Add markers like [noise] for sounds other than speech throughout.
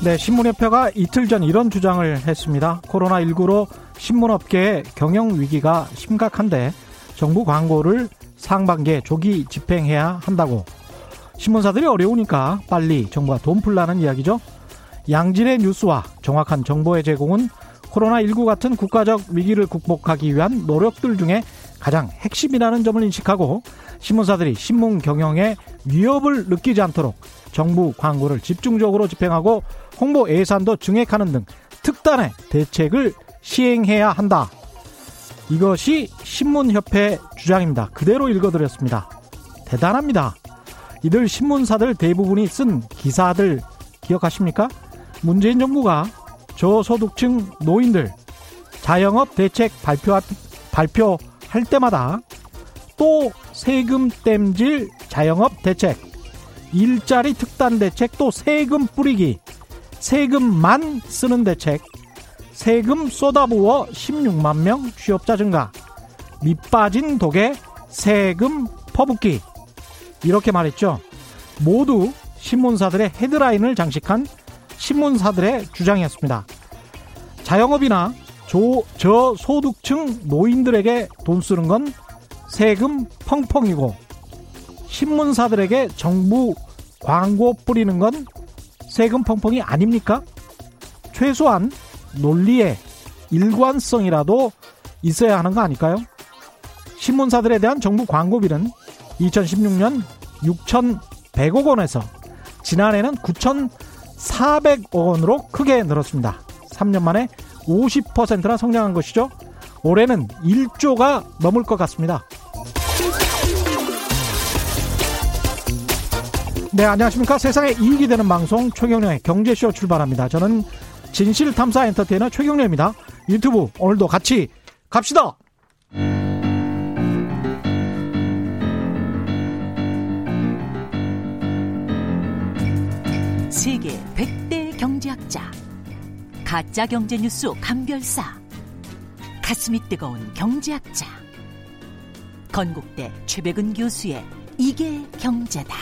네, 신문협회가 이틀 전 이런 주장을 했습니다. 코로나19로 신문업계의 경영 위기가 심각한데 정부 광고를 상반기에 조기 집행해야 한다고. 신문사들이 어려우니까 빨리 정부가 돈 풀라는 이야기죠. 양질의 뉴스와 정확한 정보의 제공은 코로나19 같은 국가적 위기를 극복하기 위한 노력들 중에 가장 핵심이라는 점을 인식하고 신문사들이 신문 경영에 위협을 느끼지 않도록 정부 광고를 집중적으로 집행하고 홍보 예산도 증액하는 등 특단의 대책을 시행해야 한다. 이것이 신문협회 주장입니다. 그대로 읽어드렸습니다. 대단합니다. 이들 신문사들 대부분이 쓴 기사들 기억하십니까? 문재인 정부가 저소득층 노인들 자영업 대책 발표, 발표할 때마다 또 세금 땜질 자영업 대책, 일자리 특단 대책, 또 세금 뿌리기, 세금만 쓰는 대책, 세금 쏟아부어 16만 명 취업자 증가, 밑빠진 독에 세금 퍼붓기. 이렇게 말했죠. 모두 신문사들의 헤드라인을 장식한 신문사들의 주장이었습니다. 자영업이나 조, 저소득층 노인들에게 돈 쓰는 건 세금 펑펑이고 신문사들에게 정부 광고 뿌리는 건 세금 펑펑이 아닙니까? 최소한 논리의 일관성이라도 있어야 하는 거 아닐까요? 신문사들에 대한 정부 광고비는 2016년 6,100억 원에서 지난해는 9,400억 원으로 크게 늘었습니다. 3년 만에 50%나 성장한 것이죠. 올해는 1조가 넘을 것 같습니다. 네, 안녕하십니까. 세상에 이익이 되는 방송 최경련의 경제쇼 출발합니다. 저는 진실탐사 엔터테이너 최경련입니다. 유튜브 오늘도 같이 갑시다! 세계 100대 경제학자 가짜 경제 뉴스 감별사 가슴이 뜨거운 경제학자 건국대 최백은 교수의 이게 경제다.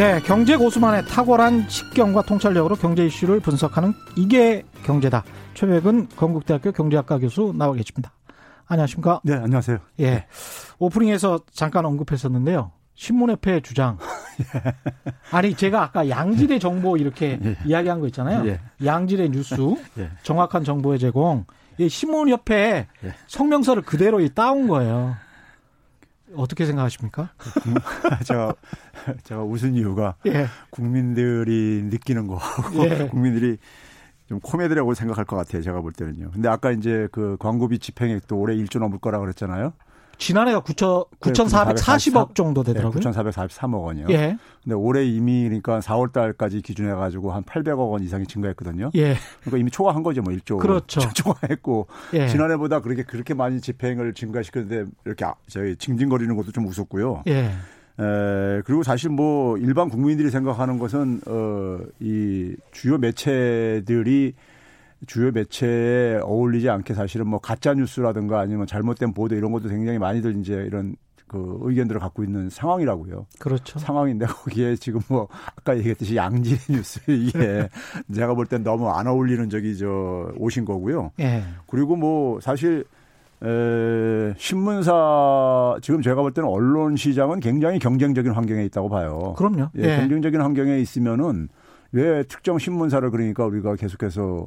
네, 경제 고수만의 탁월한 식견과 통찰력으로 경제 이슈를 분석하는 이게 경제다. 최백은 건국대학교 경제학과 교수 나와 계십니다. 안녕하십니까? 네, 안녕하세요. 예. 오프닝에서 잠깐 언급했었는데요. 신문협회 주장. [laughs] 예. 아니 제가 아까 양질의 정보 이렇게 예. 이야기한 거 있잖아요. 예. 양질의 뉴스, 예. 정확한 정보의 제공. 이 신문협회 예. 성명서를 그대로 따온 거예요. 어떻게 생각하십니까? [laughs] 제가 제가 웃은 이유가 예. 국민들이 느끼는 거하고 국민들이 좀 코미디라고 생각할 것 같아요. 제가 볼 때는요. 근데 아까 이제 그 광고비 집행액도 올해 1조 넘을 거라 그랬잖아요. 지난해가 9천 9,440억 정도 되더라고요. 네, 9,443억 원이요. 예. 근데 올해 이미 그러니까 4월 달까지 기준해 가지고 한 800억 원 이상이 증가했거든요. 예. 그러니까 이미 초과한 거죠, 뭐 1조. 그렇죠. [laughs] 초과했고 예. 지난해보다 그렇게 그렇게 많이 집행을 증가시켰는데 이렇게 아, 저희 징징거리는 것도 좀 웃었고요. 예. 에, 그리고 사실 뭐 일반 국민들이 생각하는 것은 어, 이 주요 매체들이 주요 매체에 어울리지 않게 사실은 뭐 가짜 뉴스라든가 아니면 잘못된 보도 이런 것도 굉장히 많이들 이제 이런 그 의견들을 갖고 있는 상황이라고요. 그렇죠. 상황인데 거기에 지금 뭐 아까 얘기했듯이 양질의 [laughs] 뉴스 이게 제가 볼 땐 너무 안 어울리는 적이 저 오신 거고요. 예. 그리고 뭐 사실 에, 신문사 지금 제가 볼 때는 언론 시장은 굉장히 경쟁적인 환경에 있다고 봐요. 그럼요. 예, 예. 경쟁적인 환경에 있으면은 왜 특정 신문사를 그러니까 우리가 계속해서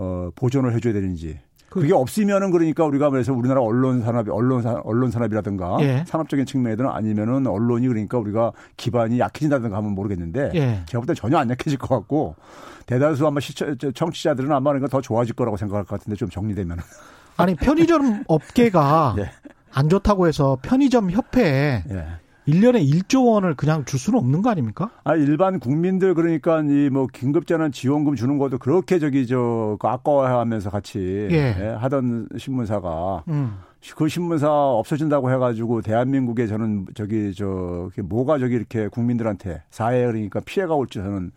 어, 보존을 해줘야 되는지. 그 그게 없으면은 그러니까 우리가 그래서 우리나라 언론 산업이 언론 산 언론 산업이라든가 예. 산업적인 측면에는 아니면은 언론이 그러니까 우리가 기반이 약해진다든가 하면 모르겠는데 예. 제가 볼 때 전혀 안 약해질 것 같고 대다수 아마 시청 청취자들은 아마 그러니까 더 좋아질 거라고 생각할 것 같은데 좀 정리되면 아니 편의점 업계가 [laughs] 예. 안 좋다고 해서 편의점 협회에 예. 1년에 1조 원을 그냥 줄 수는 없는 거 아닙니까? 아, 일반 국민들 그러니까 이 뭐 긴급재난 지원금 주는 것도 그렇게 저기 저그 아까워하면서 같이 예. 예, 하던 신문사가 음. 그 신문사 없어진다고 해가지고 대한민국에 저는 저기 저 뭐가 저기 이렇게 국민들한테 사회 그러니까 피해가 올지 저는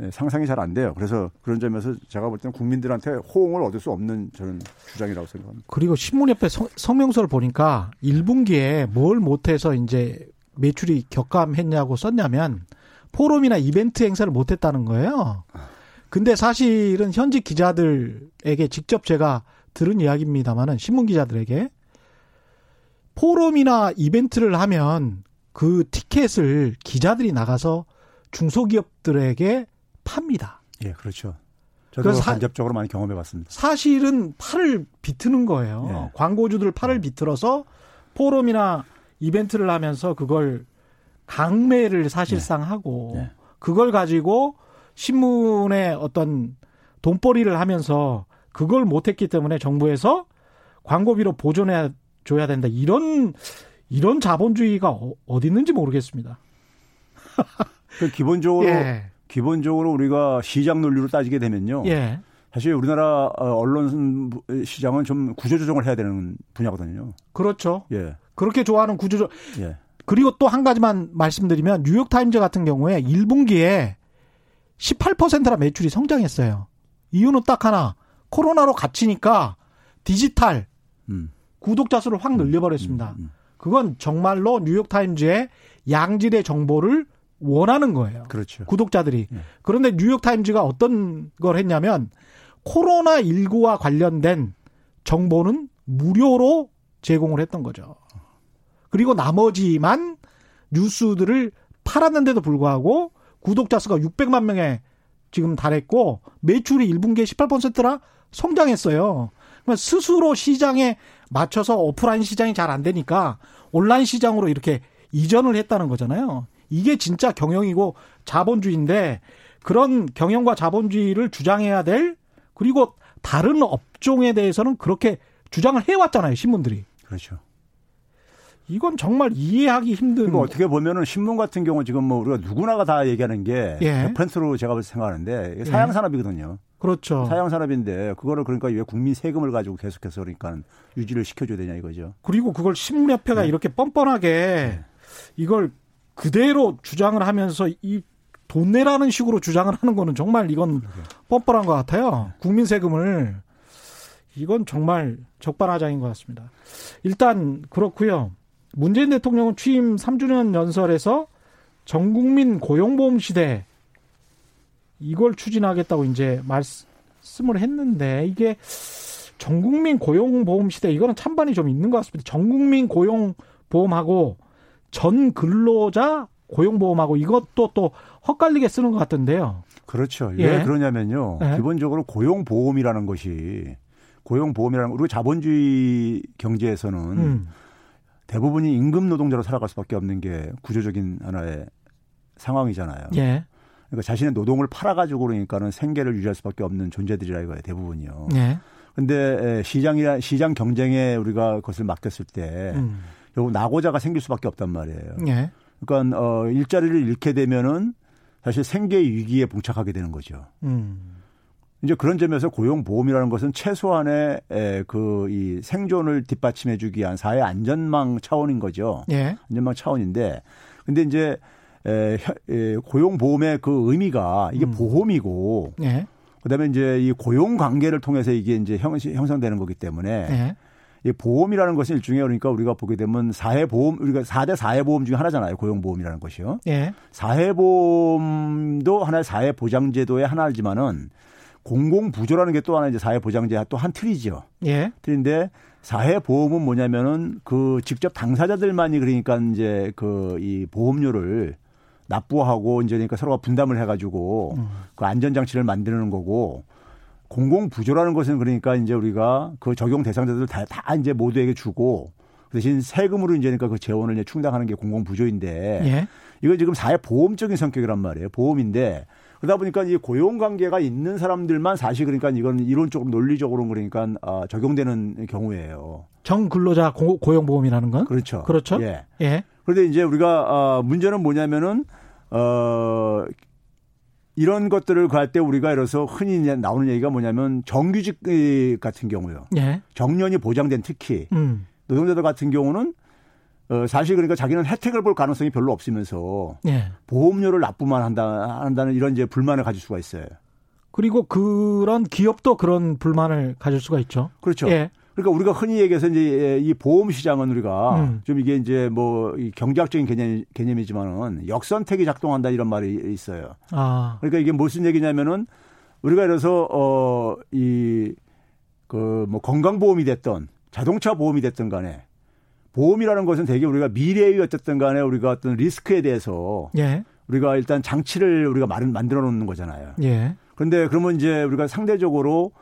예, 상상이 잘 안 돼요. 그래서 그런 점에서 제가 볼 때는 국민들한테 호응을 얻을 수 없는 저는 주장이라고 생각합니다. 그리고 신문협회 성명서를 보니까 1분기에 뭘 못해서 이제 매출이 격감했냐고 썼냐면 포럼이나 이벤트 행사를 못 했다는 거예요. 근데 사실은 현직 기자들에게 직접 제가 들은 이야기입니다만은 신문 기자들에게 포럼이나 이벤트를 하면 그 티켓을 기자들이 나가서 중소기업들에게 팝니다. 예, 그렇죠. 저도 사, 간접적으로 많이 경험해 봤습니다. 사실은 팔을 비트는 거예요. 예. 광고주들 팔을 예. 비틀어서 포럼이나 이벤트를 하면서 그걸 강매를 사실상 예. 하고 예. 그걸 가지고 신문에 어떤 돈벌이를 하면서 그걸 못했기 때문에 정부에서 광고비로 보존해 줘야 된다. 이런 이런 자본주의가 어, 어디 있는지 모르겠습니다. [laughs] 그 기본적으로 예. 기본적으로 우리가 시장 논리로 따지게 되면요. 예. 사실 우리나라 어, 언론 시장은 좀 구조조정을 해야 되는 분야거든요. 그렇죠. 예. 그렇게 좋아하는 구조조. 예. 그리고 또 한 가지만 말씀드리면 뉴욕 타임즈 같은 경우에 1분기에 18%나 매출이 성장했어요. 이유는 딱 하나. 코로나로 갇히니까 디지털 음. 구독자 수를 확 늘려버렸습니다. 음, 음, 음. 그건 정말로 뉴욕 타임즈의 양질의 정보를 원하는 거예요. 그렇죠. 구독자들이. 네. 그런데 뉴욕 타임즈가 어떤 걸 했냐면 코로나 19와 관련된 정보는 무료로 제공을 했던 거죠. 그리고 나머지만 뉴스들을 팔았는데도 불구하고 구독자 수가 600만 명에 지금 달했고 매출이 1분기에 18%나 성장했어요. 그러니까 스스로 시장에 맞춰서 오프라인 시장이 잘 안 되니까 온라인 시장으로 이렇게 이전을 했다는 거잖아요. 이게 진짜 경영이고 자본주의인데 그런 경영과 자본주의를 주장해야 될 그리고 다른 업종에 대해서는 그렇게 주장을 해왔잖아요 신문들이. 그렇죠. 이건 정말 이해하기 힘든. 그리고 어떻게 보면은 신문 같은 경우 지금 뭐 우리가 누구나가 다 얘기하는 게 예. 100%로 제가 생각하는데 사양 예. 산업이거든요. 그렇죠. 사양 산업인데 그거를 그러니까 왜 국민 세금을 가지고 계속해서 그러니까 유지를 시켜줘야 되냐 이거죠. 그리고 그걸 신문협회가 네. 이렇게 뻔뻔하게 네. 이걸 그대로 주장을 하면서 이 돈 내라는 식으로 주장을 하는 거는 정말 이건 뻔뻔한 것 같아요. 국민 세금을 이건 정말 적반하장인 것 같습니다. 일단 그렇고요. 문재인 대통령은 취임 3주년 연설에서 전국민 고용보험 시대 이걸 추진하겠다고 이제 말씀을 했는데 이게 전국민 고용보험 시대 이거는 찬반이 좀 있는 것 같습니다. 전국민 고용보험하고 전 근로자 고용보험하고 이것도 또 헛갈리게 쓰는 것 같던데요. 그렇죠. 왜 예. 그러냐면요. 예. 기본적으로 고용보험이라는 것이 고용보험이라는 우리 자본주의 경제에서는 음. 대부분이 임금 노동자로 살아갈 수밖에 없는 게 구조적인 하나의 상황이잖아요. 예. 그러니까 자신의 노동을 팔아가지고 그러니까는 생계를 유지할 수밖에 없는 존재들이라 이거예요 대부분이요. 예. 근데 시장이라 시장 경쟁에 우리가 그것을 맡겼을 때 음. 요 낙오자가 생길 수밖에 없단 말이에요. 예. 그러니까 어 일자리를 잃게 되면은 사실 생계 위기에 봉착하게 되는 거죠. 음. 이제 그런 점에서 고용보험이라는 것은 최소한의 그 이 생존을 뒷받침해주기 위한 사회 안전망 차원인 거죠. 예. 안전망 차원인데, 근데 이제 에, 에, 고용보험의 그 의미가 이게 음. 보험이고, 예. 그다음에 이제 이 고용 관계를 통해서 이게 이제 형, 형성되는 거기 때문에. 예. 이 보험이라는 것은 일종의 그러니까 우리가 보게 되면 사회보험 우리가 4대 사회보험 중에 하나잖아요. 고용보험이라는 것이요. 예. 사회보험도 하나의 사회보장제도의 하나지만은 공공부조라는 게 또 하나 이제 사회보장제 또 한 틀이죠. 예. 틀인데 사회보험은 뭐냐면은 그 직접 당사자들만이 그러니까 이제 그 이 보험료를 납부하고 이제 그러니까 서로가 분담을 해가지고 음. 그 안전장치를 만드는 거고 공공부조라는 것은 그러니까 이제 우리가 그 적용 대상자들 다, 다 이제 모두에게 주고 그 대신 세금으로 이제 그러니까 그 재원을 이제 충당하는 게 공공부조인데 예. 이거 지금 사회보험적인 성격이란 말이에요. 보험인데 그러다 보니까 이 고용 관계가 있는 사람들만 사실 그러니까 이건 이론적으로 논리적으로 그러니까 아, 적용되는 경우예요. 정근로자 고용보험이라는 건 그렇죠. 그렇죠. 예. 예. 그런데 이제 우리가 아, 문제는 뭐냐면은 어 이런 것들을 갈 때 우리가 이래서 흔히 나오는 얘기가 뭐냐면 정규직 같은 경우요. 예. 정년이 보장된 특히 음. 노동자들 같은 경우는 어, 사실 그러니까 자기는 혜택을 볼 가능성이 별로 없으면서 예. 보험료를 납부만 한다 한다는 이런 이제 불만을 가질 수가 있어요. 그리고 그런 기업도 그런 불만을 가질 수가 있죠. 그렇죠. 예. 그러니까 우리가 흔히 얘기해서 이제 이 보험 시장은 우리가 음. 좀 이게 이제 뭐 경제학적인 개념, 개념이지만은 역선택이 작동한다 이런 말이 있어요. 아. 그러니까 이게 무슨 얘기냐면은 우리가 이래서 어 이 그 뭐 건강보험이 됐던 자동차 보험이 됐든 간에 보험이라는 것은 되게 우리가 미래의 어쨌든 간에 우리가 어떤 리스크에 대해서 예. 우리가 일단 장치를 우리가 만들어 놓는 거잖아요. 예. 그런데 그러면 이제 우리가 상대적으로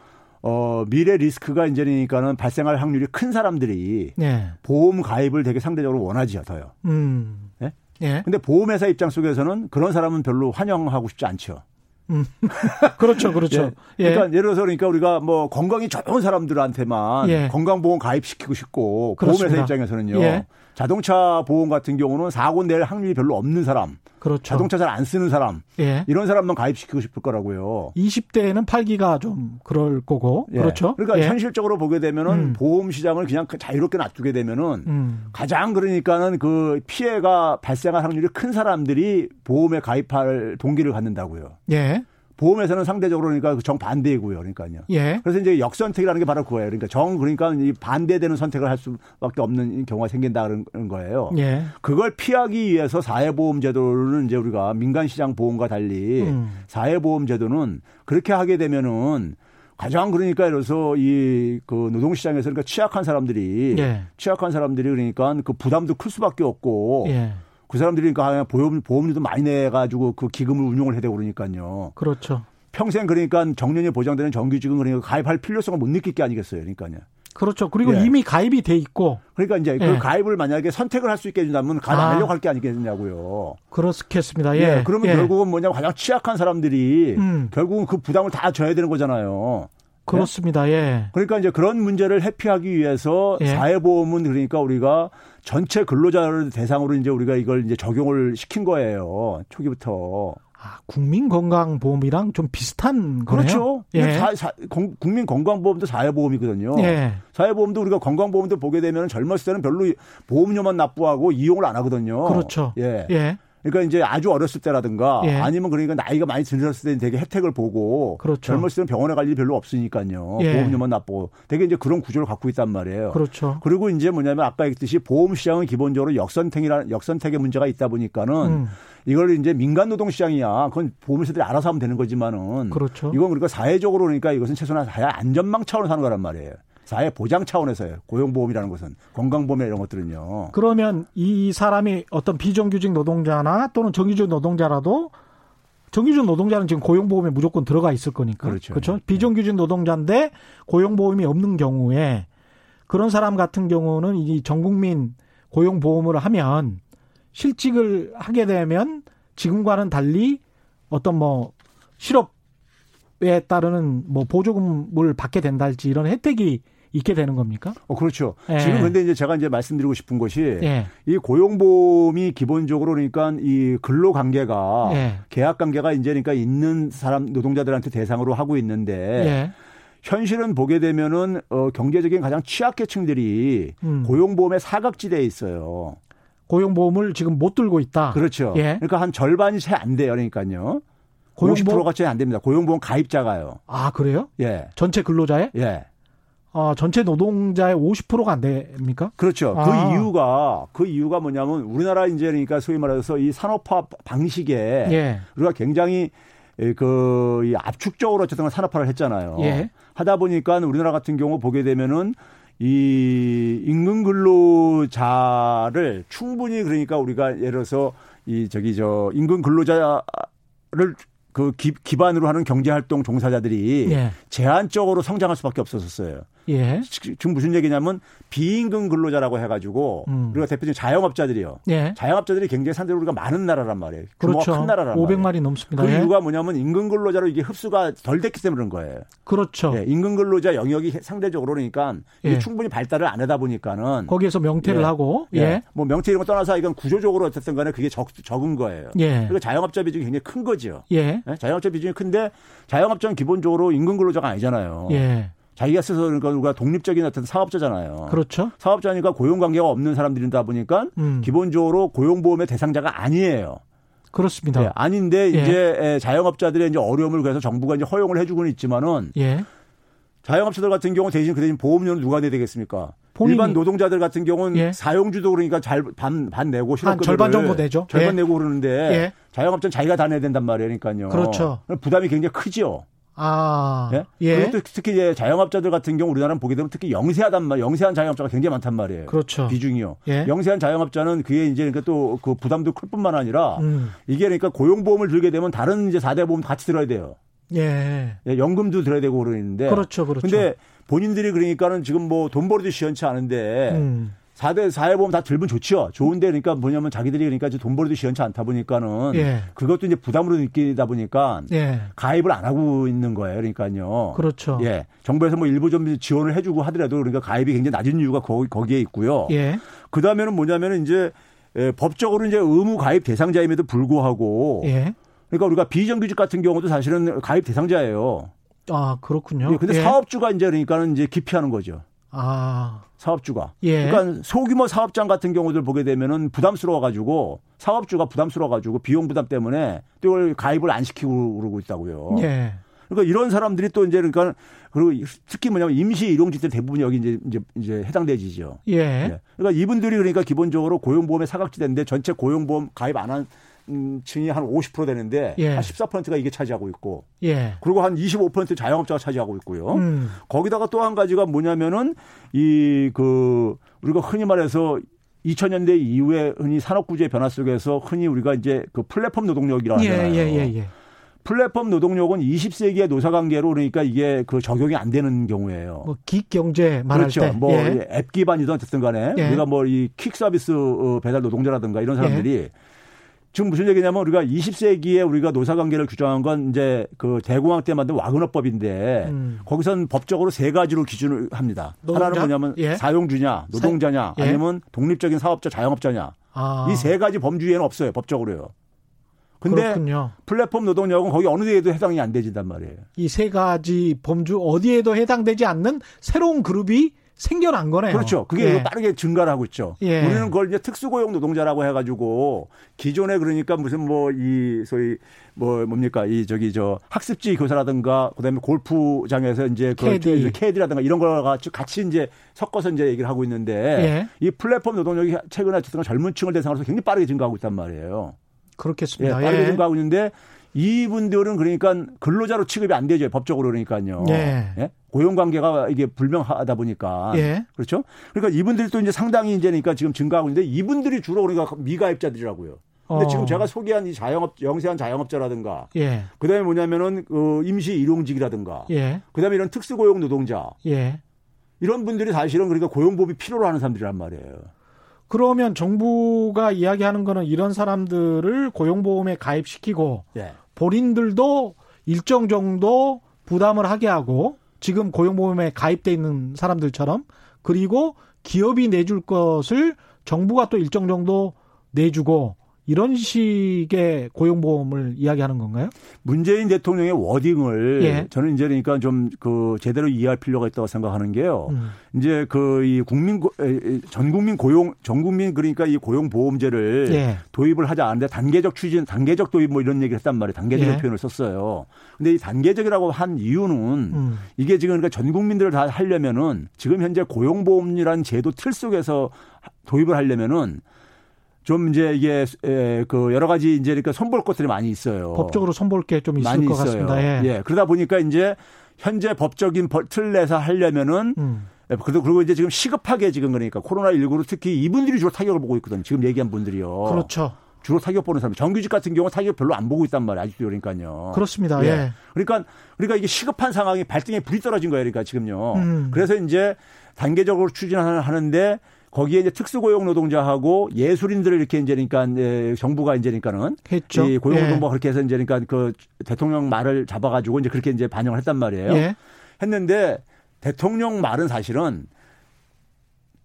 어, 미래 리스크가 이제니까는 발생할 확률이 큰 사람들이 예. 보험 가입을 되게 상대적으로 원하지요, 더요. 음. 예? 예. 근데 보험회사 입장 속에서는 그런 사람은 별로 환영하고 싶지 않죠. 음. [laughs] 그렇죠, 그렇죠. 예. 그러니까 예. 를 들어서 그러니까 우리가 뭐 건강이 좋은 사람들한테만 예. 건강보험 가입시키고 싶고 그렇습니다. 보험회사 입장에서는요. 예. 자동차 보험 같은 경우는 사고 낼 확률이 별로 없는 사람, 그렇죠. 자동차 잘 안 쓰는 사람, 예. 이런 사람만 가입시키고 싶을 거라고요. 20대에는 팔기가 좀 그럴 거고, 예. 그렇죠. 그러니까 예. 현실적으로 보게 되면은 음. 보험 시장을 그냥 그 자유롭게 놔두게 되면은 음. 가장 그러니까는 그 피해가 발생할 확률이 큰 사람들이 보험에 가입할 동기를 갖는다고요. 예. 보험에서는 상대적으로 그러니까 그 정반대이고요. 그러니까요. 예. 그래서 이제 역선택이라는 게 바로 그거예요. 그러니까 정 그러니까 이 반대되는 선택을 할 수밖에 없는 경우가 생긴다는 거예요. 예. 그걸 피하기 위해서 사회보험 제도는 이제 우리가 민간 시장 보험과 달리 음. 사회보험 제도는 그렇게 하게 되면은 가장 그러니까 이래서 이 그 노동 시장에서 그러니까 취약한 사람들이 예. 취약한 사람들이 그러니까 그 부담도 클 수밖에 없고 예. 그 사람들이 그러니까 보험, 보험료도 많이 내가지고 그 기금을 운용을 해야 되고 그러니까요. 그렇죠. 평생 그러니까 정년이 보장되는 정규직은 그러니까 가입할 필요성을 못 느낄 게 아니겠어요. 그러니까요. 그렇죠. 그리고 예. 이미 가입이 돼 있고. 그러니까 이제 그 예. 그 가입을 만약에 선택을 할 수 있게 해준다면 가입 안 아. 하려고 할게 아니겠냐고요. 그렇겠습니다. 예. 예. 그러면 예. 결국은 뭐냐면 가장 취약한 사람들이 음. 결국은 그 부담을 다 져야 되는 거잖아요. 그렇습니다. 예. 그러니까 이제 그런 문제를 회피하기 위해서 예. 사회보험은 그러니까 우리가 전체 근로자를 대상으로 이제 우리가 이걸 이제 적용을 시킨 거예요. 초기부터. 아, 국민건강보험이랑 좀 비슷한 거네요. 그렇죠. 예. 사, 사, 국민건강보험도 사회보험이거든요. 예. 사회보험도 우리가 건강보험도 보게 되면 젊었을 때는 별로 보험료만 납부하고 이용을 안 하거든요. 그렇죠. 예. 예. 그러니까 이제 아주 어렸을 때라든가 예. 아니면 그러니까 나이가 많이 들었을 때는 되게 혜택을 보고 그렇죠. 젊었을 때는 병원에 갈 일이 별로 없으니까요. 예. 보험료만 납부고 되게 이제 그런 구조를 갖고 있단 말이에요. 그렇죠. 그리고 이제 뭐냐면 아까 얘기했듯이 보험 시장은 기본적으로 역선택이라는 역선택의 문제가 있다 보니까는 음. 이걸 이제 민간 노동 시장이야. 그건 보험회사들이 알아서 하면 되는 거지만은 그렇죠. 이건 우리가 사회적으로 그러니까 이것은 최소한 사회 안전망 차원에서 하는 거란 말이에요. 사회 보장 차원에서요. 고용보험이라는 것은 건강보험 이런 것들은요. 그러면 이 사람이 어떤 비정규직 노동자나 또는 정규직 노동자라도 정규직 노동자는 지금 고용보험에 무조건 들어가 있을 거니까. 그렇죠. 그렇죠? 네. 비정규직 노동자인데 고용보험이 없는 경우에 그런 사람 같은 경우는 이 전국민 고용보험을 하면 실직을 하게 되면 지금과는 달리 어떤 뭐 실업에 따르는 뭐 보조금을 받게 된달지 이런 혜택이 있게 되는 겁니까? 어, 그렇죠. 예. 지금 근데 이제 제가 이제 말씀드리고 싶은 것이 예. 이 고용보험이 기본적으로 그러니까 이 근로 관계가 예. 계약 관계가 이제 그러니까 있는 사람 노동자들한테 대상으로 하고 있는데 예. 현실은 보게 되면은 어 경제적인 가장 취약계층들이 음. 고용보험의 사각지대에 있어요. 고용보험을 지금 못 들고 있다. 그렇죠. 예. 그러니까 한 절반이 채 안 돼요. 그러니까요. 고용보험 50%가 채 안 됩니다. 고용보험 가입자가요. 아, 그래요? 예. 전체 근로자의? 예. 어, 전체 노동자의 50%가 안 됩니까? 그렇죠. 그 아. 그 이유가 그 이유가 뭐냐면 우리나라 이제 그러니까 소위 말해서 이 산업화 방식에 예. 우리가 굉장히 그이 압축적으로 어쨌든 산업화를 했잖아요. 예. 하다 보니까 우리나라 같은 경우 보게 되면은 이 임금 근로자를 충분히 그러니까 우리가 예를 들어서 이 저기 저 임금 근로자를 그 기, 기반으로 하는 경제활동 종사자들이 예. 제한적으로 성장할 수밖에 없었어요. 예. 지금 무슨 얘기냐면 비임금 근로자라고 해가지고 음. 우리가 대표적인 자영업자들이요. 예. 자영업자들이 굉장히 상대로 우리가 많은 나라란 말이에요. 그렇죠. 큰 나라란 500마리 말이에요. 넘습니다. 그 예. 이유가 뭐냐면 임금 근로자로 이게 흡수가 덜 됐기 때문에 그런 거예요. 그렇죠. 예. 임금 근로자 영역이 상대적으로 그러니까 예. 충분히 발달을 안 하다 보니까는 거기에서 명퇴를 예. 하고 예. 뭐 명퇴 이런 거 떠나서 이건 구조적으로 어쨌든 간에 그게 적, 적은 거예요. 예. 그리고 자영업자 비중이 굉장히 큰 거죠. 예. 자영업자 비중이 큰데 자영업자는 기본적으로 임금 근로자가 아니잖아요. 예. 자기가 스스로 그러니까 누가 독립적인 어떤 사업자잖아요. 그렇죠. 사업자니까 고용 관계가 없는 사람들이다 보니까 음. 기본적으로 고용보험의 대상자가 아니에요. 그렇습니다. 네, 아닌데 예. 이제 자영업자들의 이제 어려움을 그래서 정부가 이제 허용을 해주고는 있지만은 예. 자영업자들 같은 경우 대신 그 대신 보험료는 누가 내야 되겠습니까? 일반 노동자들 같은 경우는 예. 사용주도 그러니까 잘반 반 내고 실업급여를 절반 정도 내죠. 절반 예. 내고 그러는데 예. 자영업자는 자기가 다 내야 된단 말이에요. 그러니까요. 그렇죠. 부담이 굉장히 크죠. 아, 예. 예. 그리고 특히 이제 자영업자들 같은 경우 우리나라는 보게 되면 특히 영세하단 말, 영세한 자영업자가 굉장히 많단 말이에요. 그렇죠. 비중이요. 예. 영세한 자영업자는 그게 이제 그러니까 또 그 부담도 클 뿐만 아니라 음. 이게 그러니까 고용보험을 들게 되면 다른 이제 4대 보험 같이 들어야 돼요. 예. 예. 연금도 들어야 되고 그러는데. 그렇죠, 그렇죠. 근데 본인들이 그러니까는 지금 뭐 돈 벌어도 시원치 않은데 음. 4대 사회보험 다 들면 좋죠. 좋은데 그러니까 뭐냐면 자기들이 그러니까 돈 벌어도 시원치 않다 보니까는 예. 그것도 이제 부담으로 느끼다 보니까 예. 가입을 안 하고 있는 거예요. 그러니까요. 그렇죠. 예. 정부에서 뭐 일부 좀 지원을 해주고 하더라도 그러니까 가입이 굉장히 낮은 이유가 거기, 거기에 있고요. 예. 그 다음에는 뭐냐면은 이제 예, 법적으로 이제 의무 가입 대상자임에도 불구하고 예. 그러니까 우리가 비정규직 같은 경우도 사실은 가입 대상자예요. 아 그렇군요. 예, 근데 예. 사업주가 이제 그러니까는 이제 기피하는 거죠. 아. 사업주가. 예. 그러니까 소규모 사업장 같은 경우들 보게 되면은 부담스러워 가지고 사업주가 부담스러워 가지고 비용 부담 때문에 또 이걸 가입을 안 시키고 그러고 있다고요. 예. 그러니까 이런 사람들이 또 이제 그러니까 그리고 특히 뭐냐면 임시 일용직들 대부분 여기 이제 이제 이제 해당되지죠. 예. 예. 그러니까 이분들이 그러니까 기본적으로 고용보험에 사각지대인데 전체 고용보험 가입 안한 음, 층이 한 50% 되는데 예. 한 14%가 이게 차지하고 있고 예. 그리고 한 25% 자영업자가 차지하고 있고요. 음. 거기다가 또 한 가지가 뭐냐면은 이 그 우리가 흔히 말해서 2000년대 이후에 흔히 산업 구조의 변화 속에서 흔히 우리가 이제 그 플랫폼 노동력이라고 예, 하잖아요. 예, 예, 예. 플랫폼 노동력은 20세기의 노사관계로 그러니까 이게 그 적용이 안 되는 경우예요. 뭐 기경제 말할 그렇죠. 때. 뭐앱 예. 기반이든 어쨌든 간에 예. 우리가 뭐이퀵 서비스 어, 배달 노동자라든가 이런 사람들이 예. 지금 무슨 얘기냐면 우리가 20세기에 우리가 노사관계를 규정한 건 이제 그 대공황 때 만든 와그너법인데 음. 거기선 법적으로 세 가지로 기준을 합니다. 노동자? 하나는 뭐냐면 예. 사용주냐, 노동자냐, 예. 아니면 독립적인 사업자, 자영업자냐. 아. 이세 가지 범주에는 없어요 법적으로요. 근데 그렇군요. 플랫폼 노동력은 거기 어느 데에도 해당이 안 되진단 말이에요. 이 세 가지 범주 어디에도 해당되지 않는 새로운 그룹이 생겨난 거네요. 그렇죠. 그게 예. 빠르게 증가를 하고 있죠. 예. 우리는 그걸 이제 특수고용 노동자라고 해가지고 기존에 그러니까 무슨 뭐 이 소위 뭐 뭡니까 이 저기 저 학습지 교사라든가 그다음에 골프장에서 이제 그 캐디. 캐디라든가 이런 거가 같이 이제 섞어서 이제 얘기를 하고 있는데 예. 이 플랫폼 노동력이 최근에 어쨌든 젊은 층을 대상으로 굉장히 빠르게 증가하고 있단 말이에요. 그렇겠습니다. 예, 빠르게 예. 증가하고 있는데 이분들은 그러니까 근로자로 취급이 안 되죠. 법적으로 그러니까요. 예. 예? 고용 관계가 이게 불명하다 보니까. 예. 그렇죠? 그러니까 이분들이 또 이제 상당히 이제니까 지금 증가하고 있는데 이분들이 주로 그러니까 미가입자들이라고요. 근데 어. 지금 제가 소개한 이 자영업 영세한 자영업자라든가 예. 그다음에 뭐냐면은 그 임시 일용직이라든가 예. 그다음에 이런 특수 고용 노동자 예. 이런 분들이 사실은 그러니까 고용법이 필요로 하는 사람들이란 말이에요. 그러면 정부가 이야기하는 거는 이런 사람들을 고용보험에 가입시키고 예. 본인들도 일정 정도 부담을 하게 하고 지금 고용보험에 가입돼 있는 사람들처럼 그리고 기업이 내줄 것을 정부가 또 일정 정도 내주고 이런 식의 고용보험을 이야기하는 건가요? 문재인 대통령의 워딩을 예. 저는 이제 그러니까 좀 그 제대로 이해할 필요가 있다고 생각하는 게요. 음. 이제 그 이 국민 전 국민 고용 전 국민 그러니까 이 고용보험제를 예. 도입을 하지 않는데 단계적 추진, 단계적 도입 뭐 이런 얘기를 했단 말이에요. 단계적인 예. 표현을 썼어요. 근데 이 단계적이라고 한 이유는 음. 이게 지금 그러니까 전 국민들을 다 하려면은 지금 현재 고용보험이라는 제도 틀 속에서 도입을 하려면은 좀 이제 이게 그 여러 가지 이제 그러니까 손볼 것들이 많이 있어요. 법적으로 손볼 게 좀 있을 것 있어요. 같습니다. 예. 예. 그러다 보니까 이제 현재 법적인 틀 내에서 하려면은 음. 예, 그리고 이제 지금 시급하게 지금 그러니까 코로나 19로 특히 이분들이 주로 타격을 보고 있거든요. 지금 얘기한 분들이요. 그렇죠. 주로 타격 보는 사람. 정규직 같은 경우 타격 별로 안 보고 있단 말이에요. 아직도 그러니까요. 그렇습니다. 예. 예. 그러니까 그러니까 이게 시급한 상황이 발등에 불이 떨어진 거예요. 그러니까 지금요. 음. 그래서 이제 단계적으로 추진하는데 거기에 이제 특수고용 노동자하고 예술인들을 이렇게 이제 그러니까 정부가 이제 그러니까는 했죠. 이 고용노동부 예. 그렇게 해서 이제 그러니까 그 대통령 말을 잡아가지고 이제 그렇게 이제 반영을 했단 말이에요. 예. 했는데 대통령 말은 사실은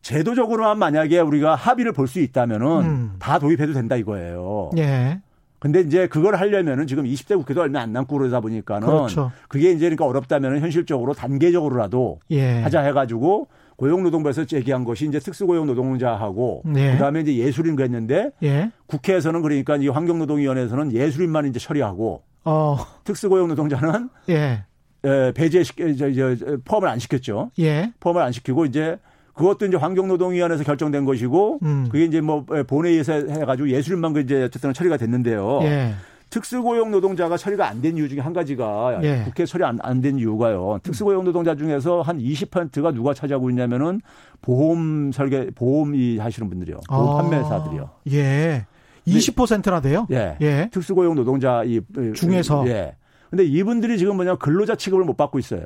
제도적으로만 만약에 우리가 합의를 볼 수 있다면은 음. 다 도입해도 된다 이거예요. 예. 근데 이제 그걸 하려면은 지금 20대 국회도 얼마 안 남고 그러다 보니까는 그렇죠. 그게 이제 그러니까 어렵다면은 현실적으로 단계적으로라도 예. 하자 해가지고 고용노동부에서 제기한 것이 이제 특수고용 노동자하고 예. 그다음에 이제 예술인 그랬는데 예. 국회에서는 그러니까 이 환경노동위원회에서는 예술인만 이제 처리하고 어. 특수고용 노동자는 예. 배제 시켜 저, 저, 포함을 안 시켰죠. 예. 포함을 안 시키고 이제 그것도 이제 환경노동위원회에서 결정된 것이고 음. 그게 이제 뭐 본회의에서 해가지고 예술만 그 이제 어쨌든 처리가 됐는데요. 예. 특수고용 노동자가 처리가 안 된 이유 중에 한 가지가 예. 국회 처리 안 된 이유가요. 특수고용 노동자 중에서 한 20%가 누가 차지하고 있냐면은 보험 설계 보험이 하시는 분들이요. 보험 아. 판매사들이요. 예. 20%나 돼요? 예. 예. 특수고용 노동자 이 중에서 예. 근데 이분들이 지금 뭐냐 근로자 취급을 못 받고 있어요.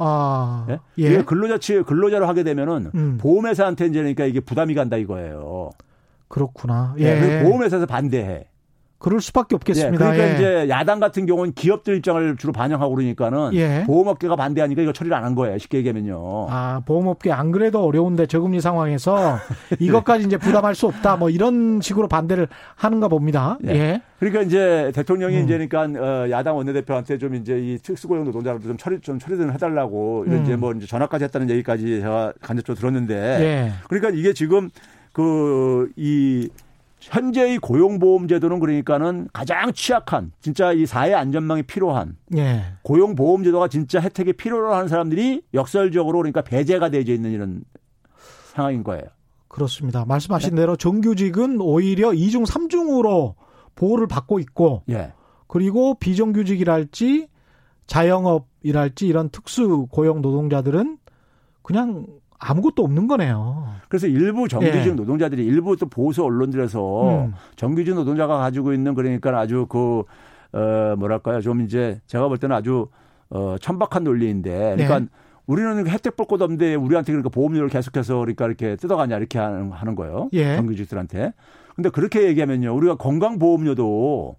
아, 예? 예. 근로자 취 근로자로 하게 되면은 음. 보험회사한테 이제 그러니까 이게 부담이 간다 이거예요. 그렇구나. 예. 예. 보험회사에서 반대해. 그럴 수밖에 없겠습니다. 예, 그러니까 예. 이제 야당 같은 경우는 기업들 입장을 주로 반영하고 그러니까는 예. 보험업계가 반대하니까 이거 처리를 안 한 거예요. 쉽게 얘기하면요. 아 보험업계 안 그래도 어려운데 저금리 상황에서 [laughs] 이것까지 이제 부담할 수 없다. 뭐 이런 식으로 반대를 하는가 봅니다. 예. 예. 그러니까 이제 대통령이 음. 이제 그러니까 어, 야당 원내대표한테 좀 이제 이 특수고용 노동자들 좀 처리 좀 처리 좀 해달라고 이런 음. 이제 뭐 이제 전화까지 했다는 얘기까지 제가 간접적으로 들었는데 예. 그러니까 이게 지금 그이 현재의 고용보험제도는 그러니까는 가장 취약한 진짜 이 사회 안전망이 필요한 예. 고용보험제도가 진짜 혜택이 필요로 하는 사람들이 역설적으로 그러니까 배제가 되어 있는 이런 상황인 거예요. 그렇습니다. 말씀하신 네? 대로 정규직은 오히려 2중 3중으로 보호를 받고 있고 예. 그리고 비정규직이랄지 자영업이랄지 이런 특수 고용 노동자들은 그냥 아무것도 없는 거네요. 그래서 일부 정규직 예. 노동자들이 일부 또 보수 언론들에서 음. 정규직 노동자가 가지고 있는 그러니까 아주 그, 어, 뭐랄까요. 좀 이제 제가 볼 때는 아주 어, 천박한 논리인데. 그러니까 네. 우리는 혜택 볼 것도 없는데 우리한테 그러니까 보험료를 계속해서 그러니까 이렇게 뜯어가냐 이렇게 하는, 하는 거예요. 예. 정규직들한테. 근데 그렇게 얘기하면요. 우리가 건강보험료도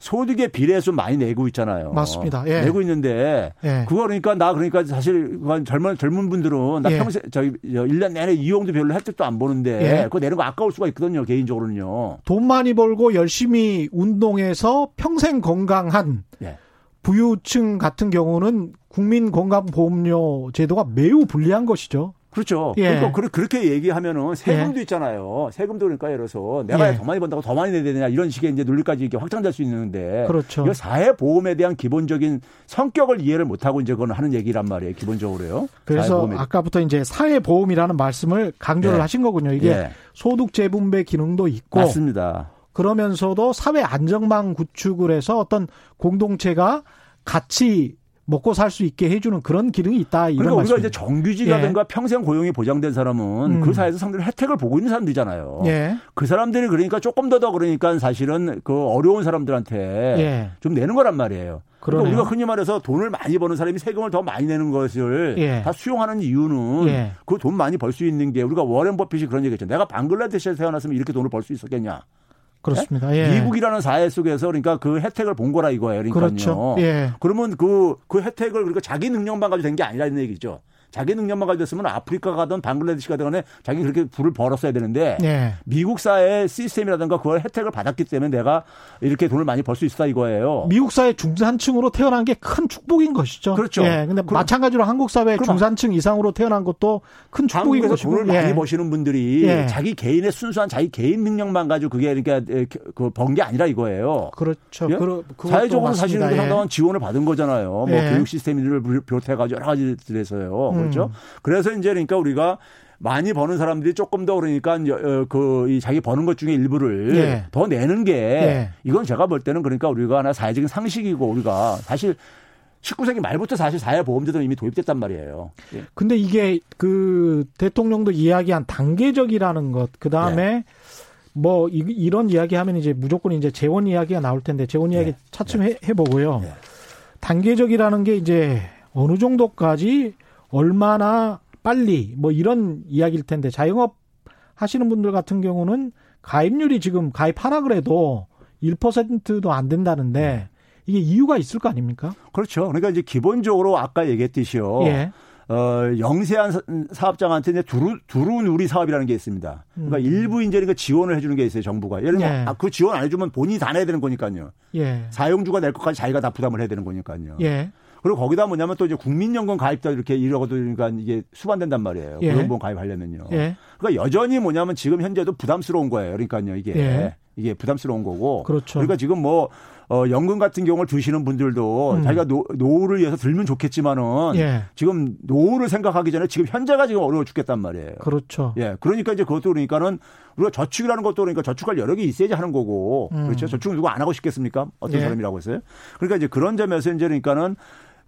소득에 비례해서 많이 내고 있잖아요. 맞습니다. 예. 내고 있는데 예. 그거 그러니까 나 그러니까 사실 젊은 젊은 분들은 나 예. 평생 저희 1년 내내 이용도 별로 혜택도 안 보는데 예. 그거 내는 거 아까울 수가 있거든요. 개인적으로는요. 돈 많이 벌고 열심히 운동해서 평생 건강한 예. 부유층 같은 경우는 국민 건강보험료 제도가 매우 불리한 것이죠. 그렇죠. 예. 그러니까 그렇게 얘기하면은 세금도 예. 있잖아요. 세금도 그러니까 예를 들어서 내가 예. 더 많이 번다고 더 많이 내야 되냐 이런 식의 이제 논리까지 이렇게 확장될 수 있는데 그렇죠. 이거 사회 보험에 대한 기본적인 성격을 이해를 못 하고 이제 그건 하는 얘기란 말이에요. 기본적으로요. 그래서 아까부터 이제 사회 보험이라는 말씀을 강조를 예. 하신 거군요. 이게 예. 소득 재분배 기능도 있고 맞습니다. 그러면서도 사회 안정망 구축을 해서 어떤 공동체가 같이 먹고 살 수 있게 해주는 그런 기능이 있다. 이런 그러니까 우리가 이제 정규직이라든가 예. 평생 고용이 보장된 사람은 음. 그 사회에서 상당히 혜택을 보고 있는 사람들이잖아요. 예. 그 사람들이 그러니까 조금 더 더 그러니까 사실은 그 어려운 사람들한테 예. 좀 내는 거란 말이에요. 그러니까 우리가 흔히 말해서 돈을 많이 버는 사람이 세금을 더 많이 내는 것을 예. 다 수용하는 이유는 예. 그돈 많이 벌 수 있는 게 우리가 워렌 버핏이 그런 얘기했죠. 내가 방글라데시에 태어났으면 이렇게 돈을 벌 수 있었겠냐. 그렇습니다. 예? 미국이라는 사회 속에서 그러니까 그 혜택을 본 거라 이거예요. 그러니까요. 그렇죠. 예. 그러면 그, 그 혜택을 그러니까 자기 능력만 가지고 된 게 아니라는 얘기죠. 자기 능력만 가졌으면 아프리카 가든 방글라데시 가든 간에 자기 그렇게 불을 벌었어야 되는데 네. 미국 사회 시스템이라든가 그걸 혜택을 받았기 때문에 내가 이렇게 돈을 많이 벌 수 있다 이거예요. 미국 사회 중산층으로 태어난 게 큰 축복인 것이죠. 그렇죠. 예. 근데 그럼, 마찬가지로 한국 사회 중산층 이상으로 태어난 것도 큰 축복인 것이고 돈을 예. 많이 버시는 분들이 예. 자기 개인의 순수한 자기 개인 능력만 가지고 그게 그러니까 그번 게 아니라 이거예요. 그렇죠. 예? 그, 사회적으로 사실은 예. 상당한 지원을 받은 거잖아요. 뭐 예. 교육 시스템을 비롯해 가지고 여러 가지들에서요. 음. 그렇죠. 그래서 이제 그러니까 우리가 많이 버는 사람들이 조금 더 그러니까 어, 그이 자기 버는 것 중에 일부를 예. 더 내는 게 예. 이건 제가 볼 때는 그러니까 우리가 하나 사회적인 상식이고 우리가 사실 19세기 말부터 사실 사회보험제도는 이미 도입됐단 말이에요. 예. 근데 이게 그 대통령도 이야기한 단계적이라는 것, 그 다음에 예. 뭐 이, 런 이야기 하면 이제 무조건 이제 재원 이야기가 나올 텐데 재원 이야기 예. 차츰 해, 해보고요. 예. 단계적이라는 게 이제 어느 정도까지 얼마나 빨리 뭐 이런 이야기일 텐데 자영업 하시는 분들 같은 경우는 가입률이 지금 가입하라 그래도 1%도 안 된다는데 이게 이유가 있을 거 아닙니까? 그렇죠. 그러니까 이제 기본적으로 아까 얘기했듯이요. 예. 어, 영세한 사업장한테 이제 두루, 두루 누리 사업이라는 게 있습니다. 그러니까 음. 일부 이제 그 지원을 해주는 게 있어요, 정부가. 예를 들면 예. 아, 그 지원 안 해주면 본인이 다 내야 되는 거니까요. 예. 사용주가 낼 것까지 자기가 다 부담을 해야 되는 거니까요. 예. 그리고 거기다 뭐냐면 또 이제 국민연금 가입자 이렇게 이러고도 그러니까 이게 수반된단 말이에요. 예. 고용보험 가입하려면요. 예. 그러니까 여전히 뭐냐면 지금 현재도 부담스러운 거예요. 그러니까요. 이게 예. 이게 부담스러운 거고. 그렇죠. 그러니까 지금 뭐 어, 연금 같은 경우를 드시는 분들도 음. 자기가 노, 노후를 위해서 들면 좋겠지만은 예. 지금 노후를 생각하기 전에 지금 현재가 지금 어려워 죽겠단 말이에요. 그렇죠. 예. 그러니까 이제 그것도 그러니까는 우리가 저축이라는 것도 그러니까 저축할 여력이 있어야지 하는 거고 음. 그렇죠. 저축을 누가 안 하고 싶겠습니까? 어떤 예. 사람이라고 했어요. 그러니까 이제 그런 점에서 이제 그러니까는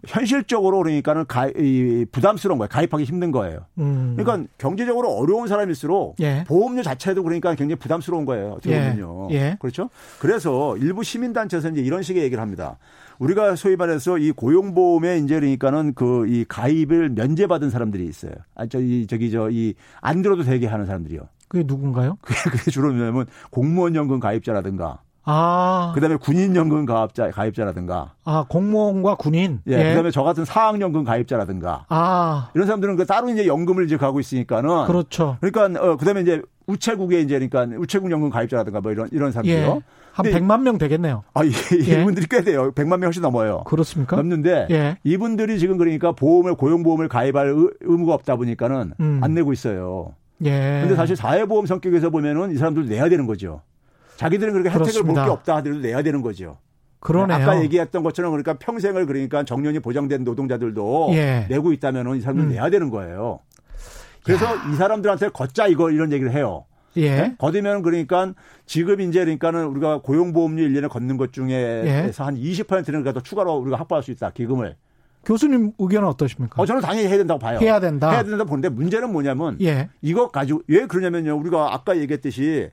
현실적으로 그러니까는 가, 이 부담스러운 거예요. 가입하기 힘든 거예요. 음. 그러니까 경제적으로 어려운 사람일수록 예. 보험료 자체도 그러니까 굉장히 부담스러운 거예요. 어떻게 예. 보면요. 예. 그렇죠? 그래서 일부 시민단체에서 이제 이런 식의 얘기를 합니다. 우리가 소위 말해서 이 고용보험에 이제 그러니까는 그 이 가입을 면제받은 사람들이 있어요. 아, 저기, 저기, 저, 이 안 들어도 되게 하는 사람들이요. 그게 누군가요? 그게 주로 뭐냐면 공무원 연금 가입자라든가 아. 그다음에 군인연금 가입자 가입자라든가. 아 공무원과 군인. 예. 예. 그다음에 저 같은 사학연금 가입자라든가. 아. 이런 사람들은 그 따로 이제 연금을 이제 가고 있으니까는. 그렇죠. 그러니까 어 그다음에 이제 우체국에 이제 그러니까 우체국 연금 가입자라든가 뭐 이런 이런 사람들요. 예. 한 100만 명 되겠네요. 아, 예. 이분들이 꽤 돼요. 100만 명 훨씬 넘어요. 그렇습니까? 넘는데 예. 이분들이 지금 그러니까 보험을 고용보험을 가입할 의무가 없다 보니까는 음. 안 내고 있어요. 예. 근데 사실 사회보험 성격에서 보면은 이 사람들 내야 되는 거죠. 자기들은 그렇게 혜택을 볼 게 없다 하더라도 내야 되는 거죠. 그러네요. 아까 얘기했던 것처럼 그러니까 평생을 그러니까 정년이 보장된 노동자들도 예. 내고 있다면은 이 사람들 음. 내야 되는 거예요. 그래서 야. 이 사람들한테 걷자 이거 이런 얘기를 해요. 예. 네? 거두면 그러니까 지금 이제 그러니까는 우리가 고용보험료 1년에 걷는 것 중에서 예. 한 20%는 그래도 추가로 우리가 확보할 수 있다. 기금을. 교수님 의견은 어떠십니까? 어, 저는 당연히 해야 된다고 봐요. 해야 된다. 해야 된다고 보는데 문제는 뭐냐면 예. 이거 가지고 왜 그러냐면요. 우리가 아까 얘기했듯이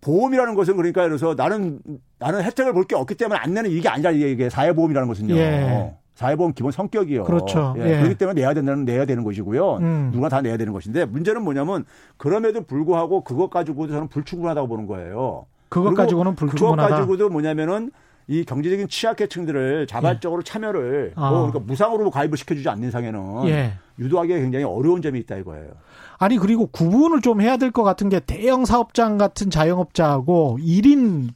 보험이라는 것은 그러니까 그래서 나는 나는 혜택을 볼 게 없기 때문에 안 내는 이게 아니라 이게 사회보험이라는 것은요. 예. 사회보험 기본 성격이요. 그렇죠. 예. 예. 그렇기 때문에 내야 된다는 내야 되는 것이고요. 음. 누가 다 내야 되는 것인데 문제는 뭐냐면 그럼에도 불구하고 그것 가지고도 저는 불충분하다고 보는 거예요. 그것 가지고는 불충분하다. 그것 가지고도 뭐냐면은 이 경제적인 취약계층들을 자발적으로 예. 참여를 아. 뭐 그러니까 무상으로 가입을 시켜주지 않는 상에는 예. 유도하기가 굉장히 어려운 점이 있다 이거예요. 아니 그리고 구분을 좀 해야 될 것 같은 게 대형 사업장 같은 자영업자하고 1인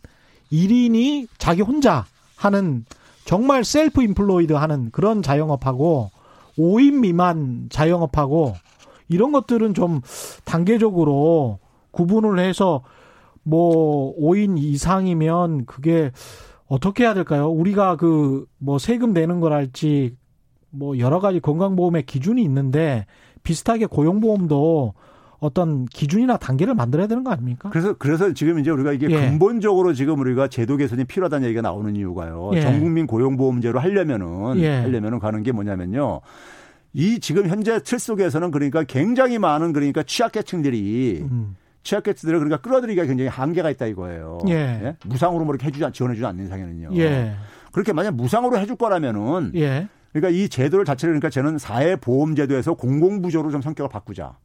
1인이 자기 혼자 하는 정말 셀프 인플로이드 하는 그런 자영업하고 5인 미만 자영업하고 이런 것들은 좀 단계적으로 구분을 해서 뭐 5인 이상이면 그게 어떻게 해야 될까요? 우리가 그 뭐 세금 내는 걸 할지 뭐 여러 가지 건강보험의 기준이 있는데 비슷하게 고용보험도 어떤 기준이나 단계를 만들어야 되는 거 아닙니까? 그래서 그래서 지금 이제 우리가 이게 예. 근본적으로 지금 우리가 제도 개선이 필요하다는 얘기가 나오는 이유가요. 예. 전국민 고용보험제로 하려면은 예. 하려면은 가는 게 뭐냐면요. 이 지금 현재 틀 속에서는 그러니까 굉장히 많은 그러니까 취약계층들이 음. 취약계층들을 그러니까 끌어들이기가 굉장히 한계가 있다 이거예요. 예. 예? 무상으로 뭐 이렇게 해주지 지원해주지 않는 상에는요. 예. 그렇게 만약 무상으로 해줄 거라면은 예. 그러니까 이 제도를 자체를 그러니까 저는 사회보험제도에서 공공부조로 좀 성격을 바꾸자.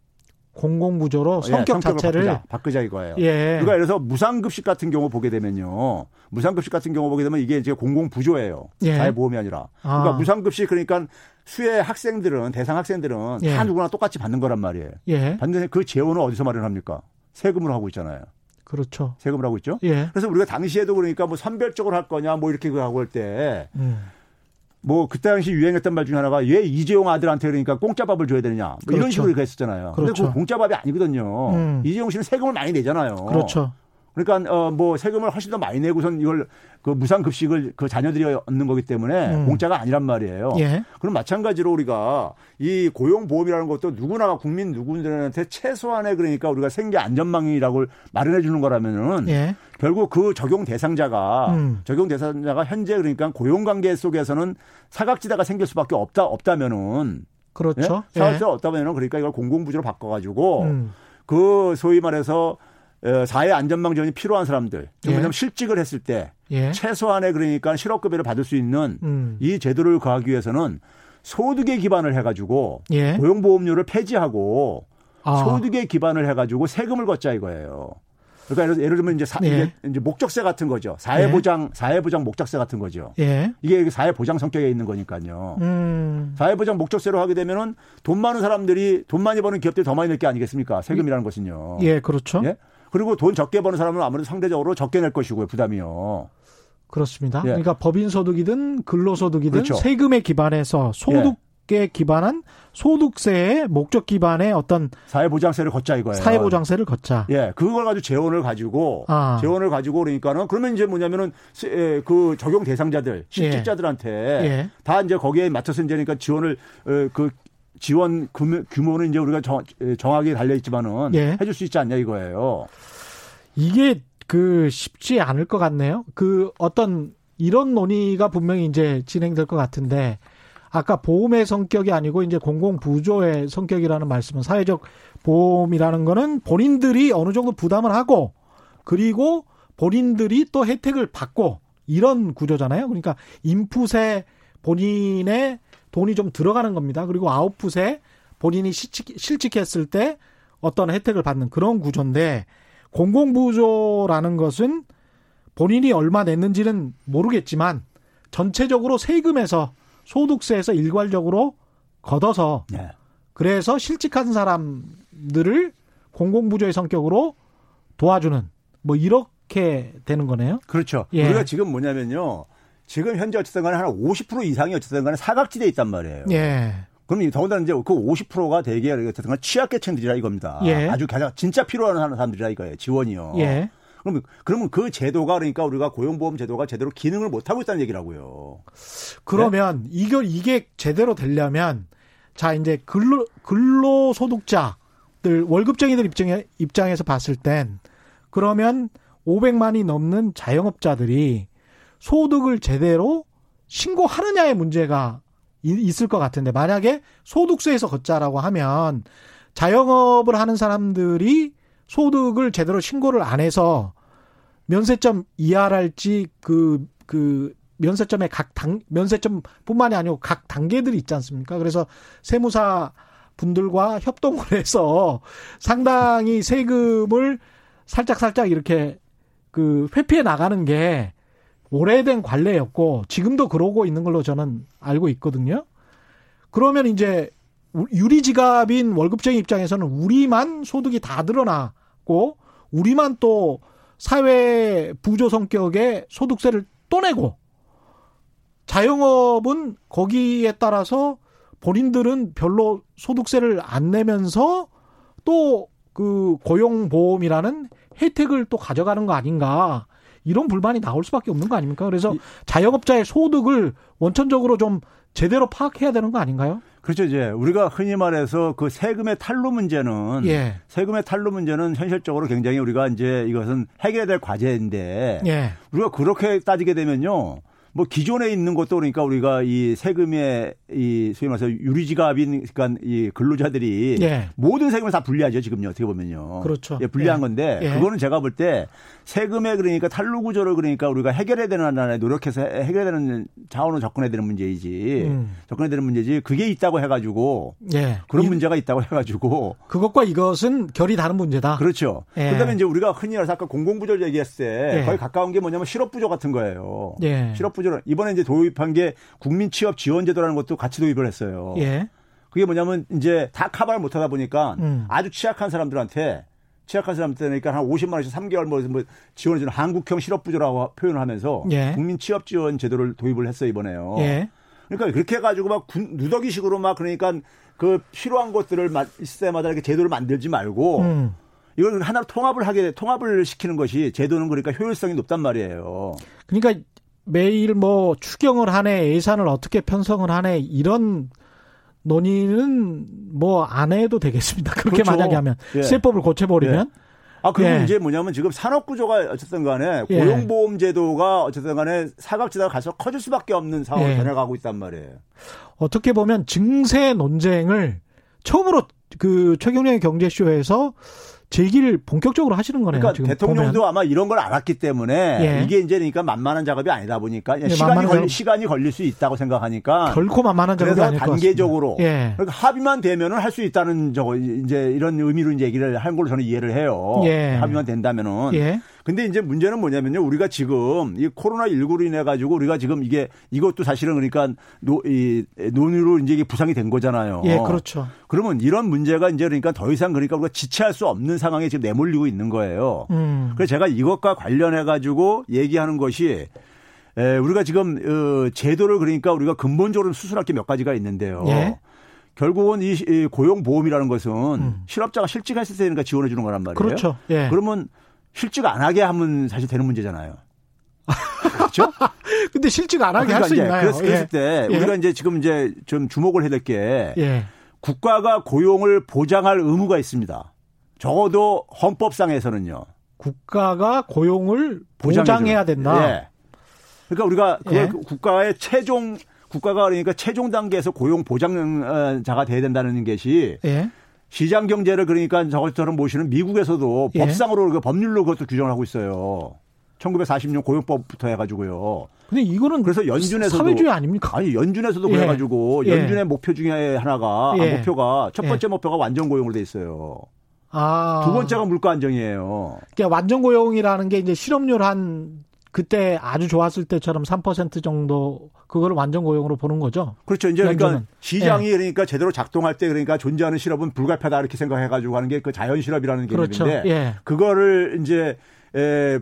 공공부조로 예, 성격 예, 자체를 바꾸자, 바꾸자 이거예요. 예. 그러니까 그래서 무상급식 같은 경우 보게 되면요. 무상급식 같은 경우 보게 되면 이게 이제 공공부조예요. 예. 사회보험이 아니라. 그러니까 아. 무상급식 그러니까 수혜 학생들은 대상 학생들은 예. 다 누구나 똑같이 받는 거란 말이에요. 예. 받는데 그 재원은 어디서 마련합니까? 세금으로 하고 있잖아요. 그렇죠. 세금을 하고 있죠. 예. 그래서 우리가 당시에도 그러니까 뭐 선별적으로 할 거냐 뭐 이렇게 그 하고 할때 음. 뭐 그때 당시 유행했던 말 중에 하나가 왜 이재용 아들한테 그러니까 공짜밥을 줘야 되느냐 뭐 그렇죠. 이런 식으로 그랬었잖아요. 그렇죠. 근데 그 공짜밥이 아니거든요. 음. 이재용 씨는 세금을 많이 내잖아요. 그렇죠. 그러니까 어 뭐 세금을 훨씬 더 많이 내고선 이걸 그 무상 급식을 그 자녀들이 얻는 거기 때문에 음. 공짜가 아니란 말이에요. 예. 그럼 마찬가지로 우리가 이 고용 보험이라는 것도 누구나 국민 누구들한테 최소한의 그러니까 우리가 생계 안전망이라고 마련해 주는 거라면은 예. 결국 그 적용 대상자가 음. 적용 대상자가 현재 그러니까 고용 관계 속에서는 사각지대가 생길 수밖에 없다 없다면은 그렇죠. 예? 사각지대가 예. 없다면은 그러니까 이걸 공공부조로 바꿔 가지고 음. 그 소위 말해서 어, 사회 안전망 지원이 필요한 사람들, 왜냐하면 예. 실직을 했을 때 예. 최소한의 그러니까 실업급여를 받을 수 있는 음. 이 제도를 가하기 위해서는 소득에 기반을 해가지고 예. 고용보험료를 폐지하고 아. 소득에 기반을 해가지고 세금을 걷자 이거예요. 그러니까 예를 들면 이제, 사, 예. 이제 목적세 같은 거죠. 사회보장, 예. 사회보장 목적세 같은 거죠. 예. 이게 사회보장 성격에 있는 거니까요. 음. 사회보장 목적세로 하게 되면은 돈 많은 사람들이 돈 많이 버는 기업들이 더 많이 낼 게 아니겠습니까? 세금이라는 것은요. 예, 그렇죠. 예? 그리고 돈 적게 버는 사람은 아무래도 상대적으로 적게 낼 것이고요, 부담이요. 그렇습니다. 예. 그러니까 법인 소득이든 근로 소득이든 그렇죠. 세금에 기반해서 소득 예. 기반한 소득세의 목적 기반의 어떤 사회보장세를 걷자 이거예요. 사회보장세를 걷자. 예, 그걸 가지고 재원을 가지고 아. 재원을 가지고 그러니까는 그러면 이제 뭐냐면은 예, 그 적용 대상자들 실직자들한테 예. 예. 다 이제 거기에 맞춰서 이제 그러니까 지원을 어, 그 지원 규모는 이제 우리가 정, 예, 정하게 달려 있지만은 예. 해줄 수 있지 않냐 이거예요. 이게 그 쉽지 않을 것 같네요. 그 어떤 이런 논의가 분명히 이제 진행될 것 같은데 아까 보험의 성격이 아니고 이제 공공부조의 성격이라는 말씀은 사회적 보험이라는 거는 본인들이 어느 정도 부담을 하고 그리고 본인들이 또 혜택을 받고 이런 구조잖아요. 그러니까 인풋에 본인의 돈이 좀 들어가는 겁니다. 그리고 아웃풋에 본인이 실직, 실직 했을 때 어떤 혜택을 받는 그런 구조인데 공공부조라는 것은 본인이 얼마 냈는지는 모르겠지만 전체적으로 세금에서 소득세에서 일괄적으로 걷어서 네. 그래서 실직한 사람들을 공공부조의 성격으로 도와주는 뭐 이렇게 되는 거네요. 그렇죠. 예. 우리가 지금 뭐냐면요. 지금 현재 어쨌든 간에 한 50% 이상이 어쨌든 간에 사각지대에 있단 말이에요. 예. 그럼 더군다나 이제 그 50%가 대개 어쨌든 간 취약계층들이라 이겁니다. 예. 아주 가장 진짜 필요로 하는 사람들이라 이거예요. 지원이요. 예. 그러면 그러면 그 제도가 그러니까 우리가 고용보험 제도가 제대로 기능을 못 하고 있다는 얘기라고요. 그러면 네? 이걸 이게 제대로 되려면 자 이제 근로 근로소득자들 월급쟁이들 입장에 입장에서 봤을 땐 그러면 500만이 넘는 자영업자들이 소득을 제대로 신고하느냐의 문제가 있을 것 같은데 만약에 소득세에서 걷자라고 하면 자영업을 하는 사람들이 소득을 제대로 신고를 안 해서 면세점 이하랄지 그, 그, 면세점의 각 당, 면세점뿐만이 아니고 각 단계들이 있지 않습니까? 그래서 세무사 분들과 협동을 해서 상당히 세금을 살짝 살짝 이렇게 그 회피해 나가는 게 오래된 관례였고 지금도 그러고 있는 걸로 저는 알고 있거든요. 그러면 이제 유리지갑인 월급쟁이 입장에서는 우리만 소득이 다 드러나고 우리만 또 사회 부조 성격의 소득세를 또 내고 자영업은 거기에 따라서 본인들은 별로 소득세를 안 내면서 또 그 고용보험이라는 혜택을 또 가져가는 거 아닌가. 이런 불만이 나올 수밖에 없는 거 아닙니까? 그래서 자영업자의 소득을 원천적으로 좀 제대로 파악해야 되는 거 아닌가요? 그렇죠. 이제 우리가 흔히 말해서 그 세금의 탈루 문제는 예. 세금의 탈루 문제는 현실적으로 굉장히 우리가 이제 이것은 해결해야 될 과제인데 예. 우리가 그렇게 따지게 되면요. 뭐 기존에 있는 것도 그러니까 우리가 이 세금의 이 소위 말해서 유리지갑인 그러니까 이 근로자들이 예. 모든 세금을 다 분리하죠 지금요 어떻게 보면요. 그렇죠. 예, 분리한 예. 건데 예. 그거는 제가 볼 때 세금의 그러니까 탈루 구조를 그러니까 우리가 해결해야 되는 하나에 노력해서 해결해야 되는 자원을 접근해야 되는 문제이지 음. 접근해야 되는 문제지 그게 있다고 해가지고 예. 그런 이, 문제가 있다고 해가지고 그것과 이것은 결이 다른 문제다. 그렇죠. 예. 그다음에 이제 우리가 흔히 말해서 아까 공공부조 얘기했을 때 예. 거의 가까운 게 뭐냐면 실업부조 같은 거예요. 실업부조 구조를 이번에 이제 도입한 게 국민 취업 지원 제도라는 것도 같이 도입을 했어요. 예. 그게 뭐냐면 이제 다 카바를 못 하다 보니까 음. 아주 취약한 사람들한테 취약한 사람들이니까 한 50만 원씩 3개월 뭐, 뭐 지원해 주는 한국형 실업부조라고 표현을 하면서 예. 국민 취업 지원 제도를 도입을 했어요, 이번에요. 예. 그러니까 그렇게 해 가지고 막 누더기식으로 막 그러니까 그 필요한 것들을 있을 때마다 이렇게 제도를 만들지 말고 음. 이걸 하나로 통합을 하게 통합을 시키는 것이 제도는 그러니까 효율성이 높단 말이에요. 그러니까 매일 뭐 추경을 하네, 예산을 어떻게 편성을 하네 이런 논의는 뭐 안 해도 되겠습니다. 그렇게 그렇죠. 만약에 하면 예. 세법을 고쳐버리면. 예. 아, 그리고 예. 이제 뭐냐면 지금 산업구조가 어쨌든 간에 예. 고용보험제도가 어쨌든 간에 사각지대가 가서 커질 수밖에 없는 상황을 예. 변해가고 있단 말이에요. 어떻게 보면 증세 논쟁을 처음으로 그 최경련의 경제쇼에서 제기를 본격적으로 하시는 거네요. 그러니까 대통령도 보면. 아마 이런 걸 알았기 때문에 예. 이게 이제 그러니까 만만한 작업이 아니다 보니까 예, 시간이 걸리, 시간이 걸릴 수 있다고 생각하니까 결코 만만한 작업이 아닐 단계적으로 예. 그러니까 합의만 되면은 할 수 있다는 저 이제 이런 의미로 이제 얘기를 한 걸로 저는 이해를 해요. 예. 합의만 된다면은. 예. 근데 이제 문제는 뭐냐면요. 우리가 지금 이 코로나 19로 인해 가지고 우리가 지금 이게 이것도 사실은 그러니까 노, 이 논의로 이제 이게 부상이 된 거잖아요. 예, 그렇죠. 그러면 이런 문제가 이제 그러니까 더 이상 그러니까 우리가 지체할 수 없는 상황에 지금 내몰리고 있는 거예요. 음. 그래서 제가 이것과 관련해 가지고 얘기하는 것이 에, 우리가 지금 어, 제도를 그러니까 우리가 근본적으로 수술할 게 몇 가지가 있는데요. 예. 결국은 이, 이 고용보험이라는 것은 음. 실업자가 실직했을 때니까 지원해 주는 거란 말이에요. 그렇죠. 예. 그러면 실직 안 하게 하면 사실 되는 문제잖아요. 그렇죠? [laughs] 근데 실직 안 하게 아, 그러니까 할수 있나요? 그랬, 그랬을 예. 때 예. 우리가 이제 지금 이제 좀 주목을 해야 될게 예. 국가가 고용을 보장할 의무가 있습니다. 적어도 헌법상에서는요. 국가가 고용을 보장해야 된다. 예. 그러니까 우리가 그 예. 국가의 최종 국가가 그러니까 최종 단계에서 고용 보장자가 돼야 된다는 것이 예. 시장 경제를 그러니까 저것처럼 보시는 미국에서도 예. 법상으로 그 법률로 그것도 규정을 하고 있어요. 1940년 고용법부터 해가지고요. 근데 이거는 그래서 연준에서도 사회주의 아닙니까? 아니 연준에서도 예. 그래가지고 예. 연준의 목표 중에 하나가 아, 예. 목표가 첫 번째 예. 목표가 완전 고용으로 돼 있어요. 아. 두 번째가 물가 안정이에요. 그러니까 완전 고용이라는 게 이제 실업률 한 그때 아주 좋았을 때처럼 3% 정도 그거를 완전 고용으로 보는 거죠. 그렇죠. 이제. 그러니까 시장이 예. 그러니까 제대로 작동할 때 그러니까 존재하는 실업은 불가피하다 이렇게 생각해 가지고 하는 게 그 자연 실업이라는 그렇죠. 개념인데 예. 그거를 이제 에,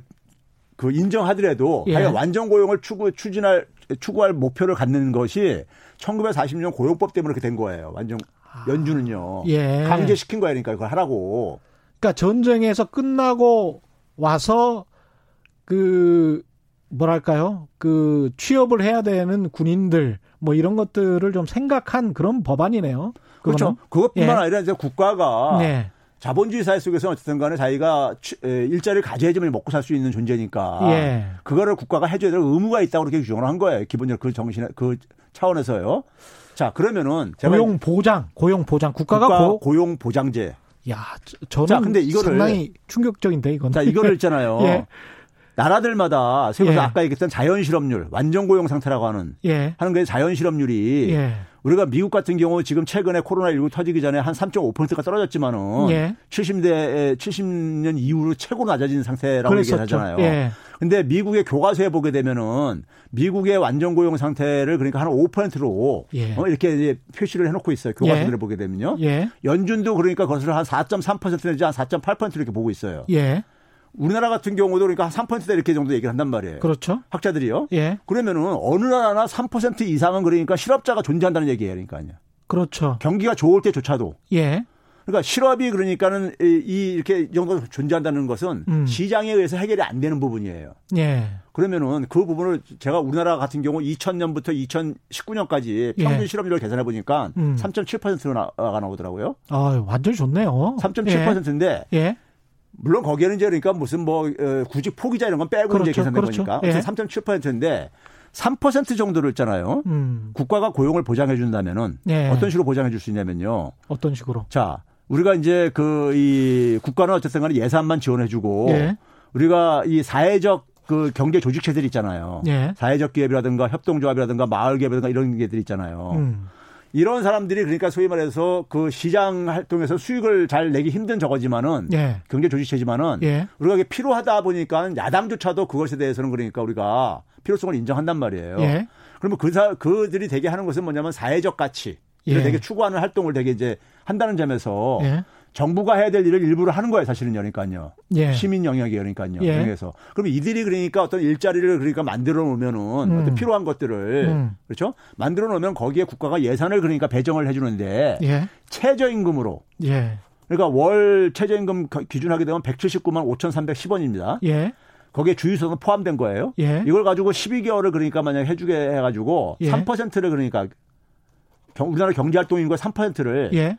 그 인정하더라도 예. 완전 고용을 추구 추진할 추구할 목표를 갖는 것이 1940년 고용법 때문에 그렇게 된 거예요. 완전 아. 연준은요. 예. 강제시킨 거야 그러니까 그걸 하라고. 그러니까 전쟁에서 끝나고 와서 그 뭐랄까요? 그 취업을 해야 되는 군인들 뭐 이런 것들을 좀 생각한 그런 법안이네요. 그거는. 그렇죠. 그것뿐만 예. 아니라 이제 국가가 네. 자본주의 사회 속에서 어쨌든 간에 자기가 일자리를 가져야지만 먹고 살 수 있는 존재니까 예. 그거를 국가가 해줘야 될 의무가 있다고 그렇게 규정을 한 거예요. 기본적으로 그 정신, 그 차원에서요. 자, 그러면은 고용 보장, 고용 보장 국가가 국가 고... 고용 보장제. 야, 저는 자, 근데 이거를 상당히 충격적인데 이건. 자, 이거를 있잖아요. [laughs] 예. 나라들마다 세계에서 예. 아까 얘기했던 자연 실업률, 완전 고용 상태라고 하는 예. 하는 게 자연 실업률이 예. 우리가 미국 같은 경우 지금 최근에 코로나19 터지기 전에 한 3.5%가 떨어졌지만은 예. 70대 70년 이후로 최고 낮아진 상태라고 얘기하잖아요. 예. 근데 미국의 교과서에 보게 되면은 미국의 완전 고용 상태를 그러니까 한 5%로 예. 어, 이렇게 이제 표시를 해놓고 있어요. 교과서들을 예. 보게 되면요. 예. 연준도 그러니까 그것을 한 4.3% 내지 한 4.8% 이렇게 보고 있어요. 예. 우리나라 같은 경우도 그러니까 한 3%대 이렇게 정도 얘기를 한단 말이에요. 그렇죠. 학자들이요. 예. 그러면은 어느 나라나 3% 이상은 그러니까 실업자가 존재한다는 얘기예요. 그러니까요. 그렇죠. 경기가 좋을 때조차도. 예. 그러니까 실업이 그러니까는 이 이렇게 이 정도 존재한다는 것은 음. 시장에 의해서 해결이 안 되는 부분이에요. 예. 그러면은 그 부분을 제가 우리나라 같은 경우 2000년부터 2019년까지 평균 예. 실업률을 계산해 보니까 음. 3.7%가 나오더라고요. 아, 완전 좋네요. 3.7%인데 예. 물론 거기에는 이제 그러니까 무슨 뭐 어, 구직 포기자 이런 건 빼고 그렇죠, 이제 계산된 그렇죠. 거니까 예. 3.7%인데 3% 정도를 있잖아요. 음. 국가가 고용을 보장해 준다면은 예. 어떤 식으로 보장해 줄 수 있냐면요. 어떤 식으로? 자, 우리가 이제 그 이 국가는 어쨌든 간에 예산만 지원해 주고 예. 우리가 이 사회적 그 경제 조직체들 있잖아요. 예. 사회적 기업이라든가 협동조합이라든가 마을 기업이라든가 이런 게들 있잖아요. 음. 이런 사람들이 그러니까 소위 말해서 그 시장 활동에서 수익을 잘 내기 힘든 저거지만은 예. 경제 조직체지만은 예. 우리가 이게 필요하다 보니까 야당조차도 그것에 대해서는 그러니까 우리가 필요성을 인정한단 말이에요. 예. 그러면 그 사, 그들이 되게 하는 것은 뭐냐면 사회적 가치. 를 예. 되게 추구하는 활동을 되게 이제 한다는 점에서 예. 정부가 해야 될 일을 일부러 하는 거예요, 사실은 그러니까요. 예. 시민 영역이에요, 그러니까요. 예. 그래서 그럼 이들이 그러니까 어떤 일자리를 그러니까 만들어 놓으면은 음. 어떤 필요한 것들을 음. 그렇죠? 만들어 놓으면 거기에 국가가 예산을 그러니까 배정을 해 주는데 예. 최저임금으로. 예. 그러니까 월 최저임금 기준하게 되면 179만 5,310원입니다. 예. 거기에 주유소는 포함된 거예요. 예. 이걸 가지고 12개월을 그러니까 만약 해 주게 해 가지고 예. 3%를 그러니까 우리나라 경제활동인구의 3%를 예.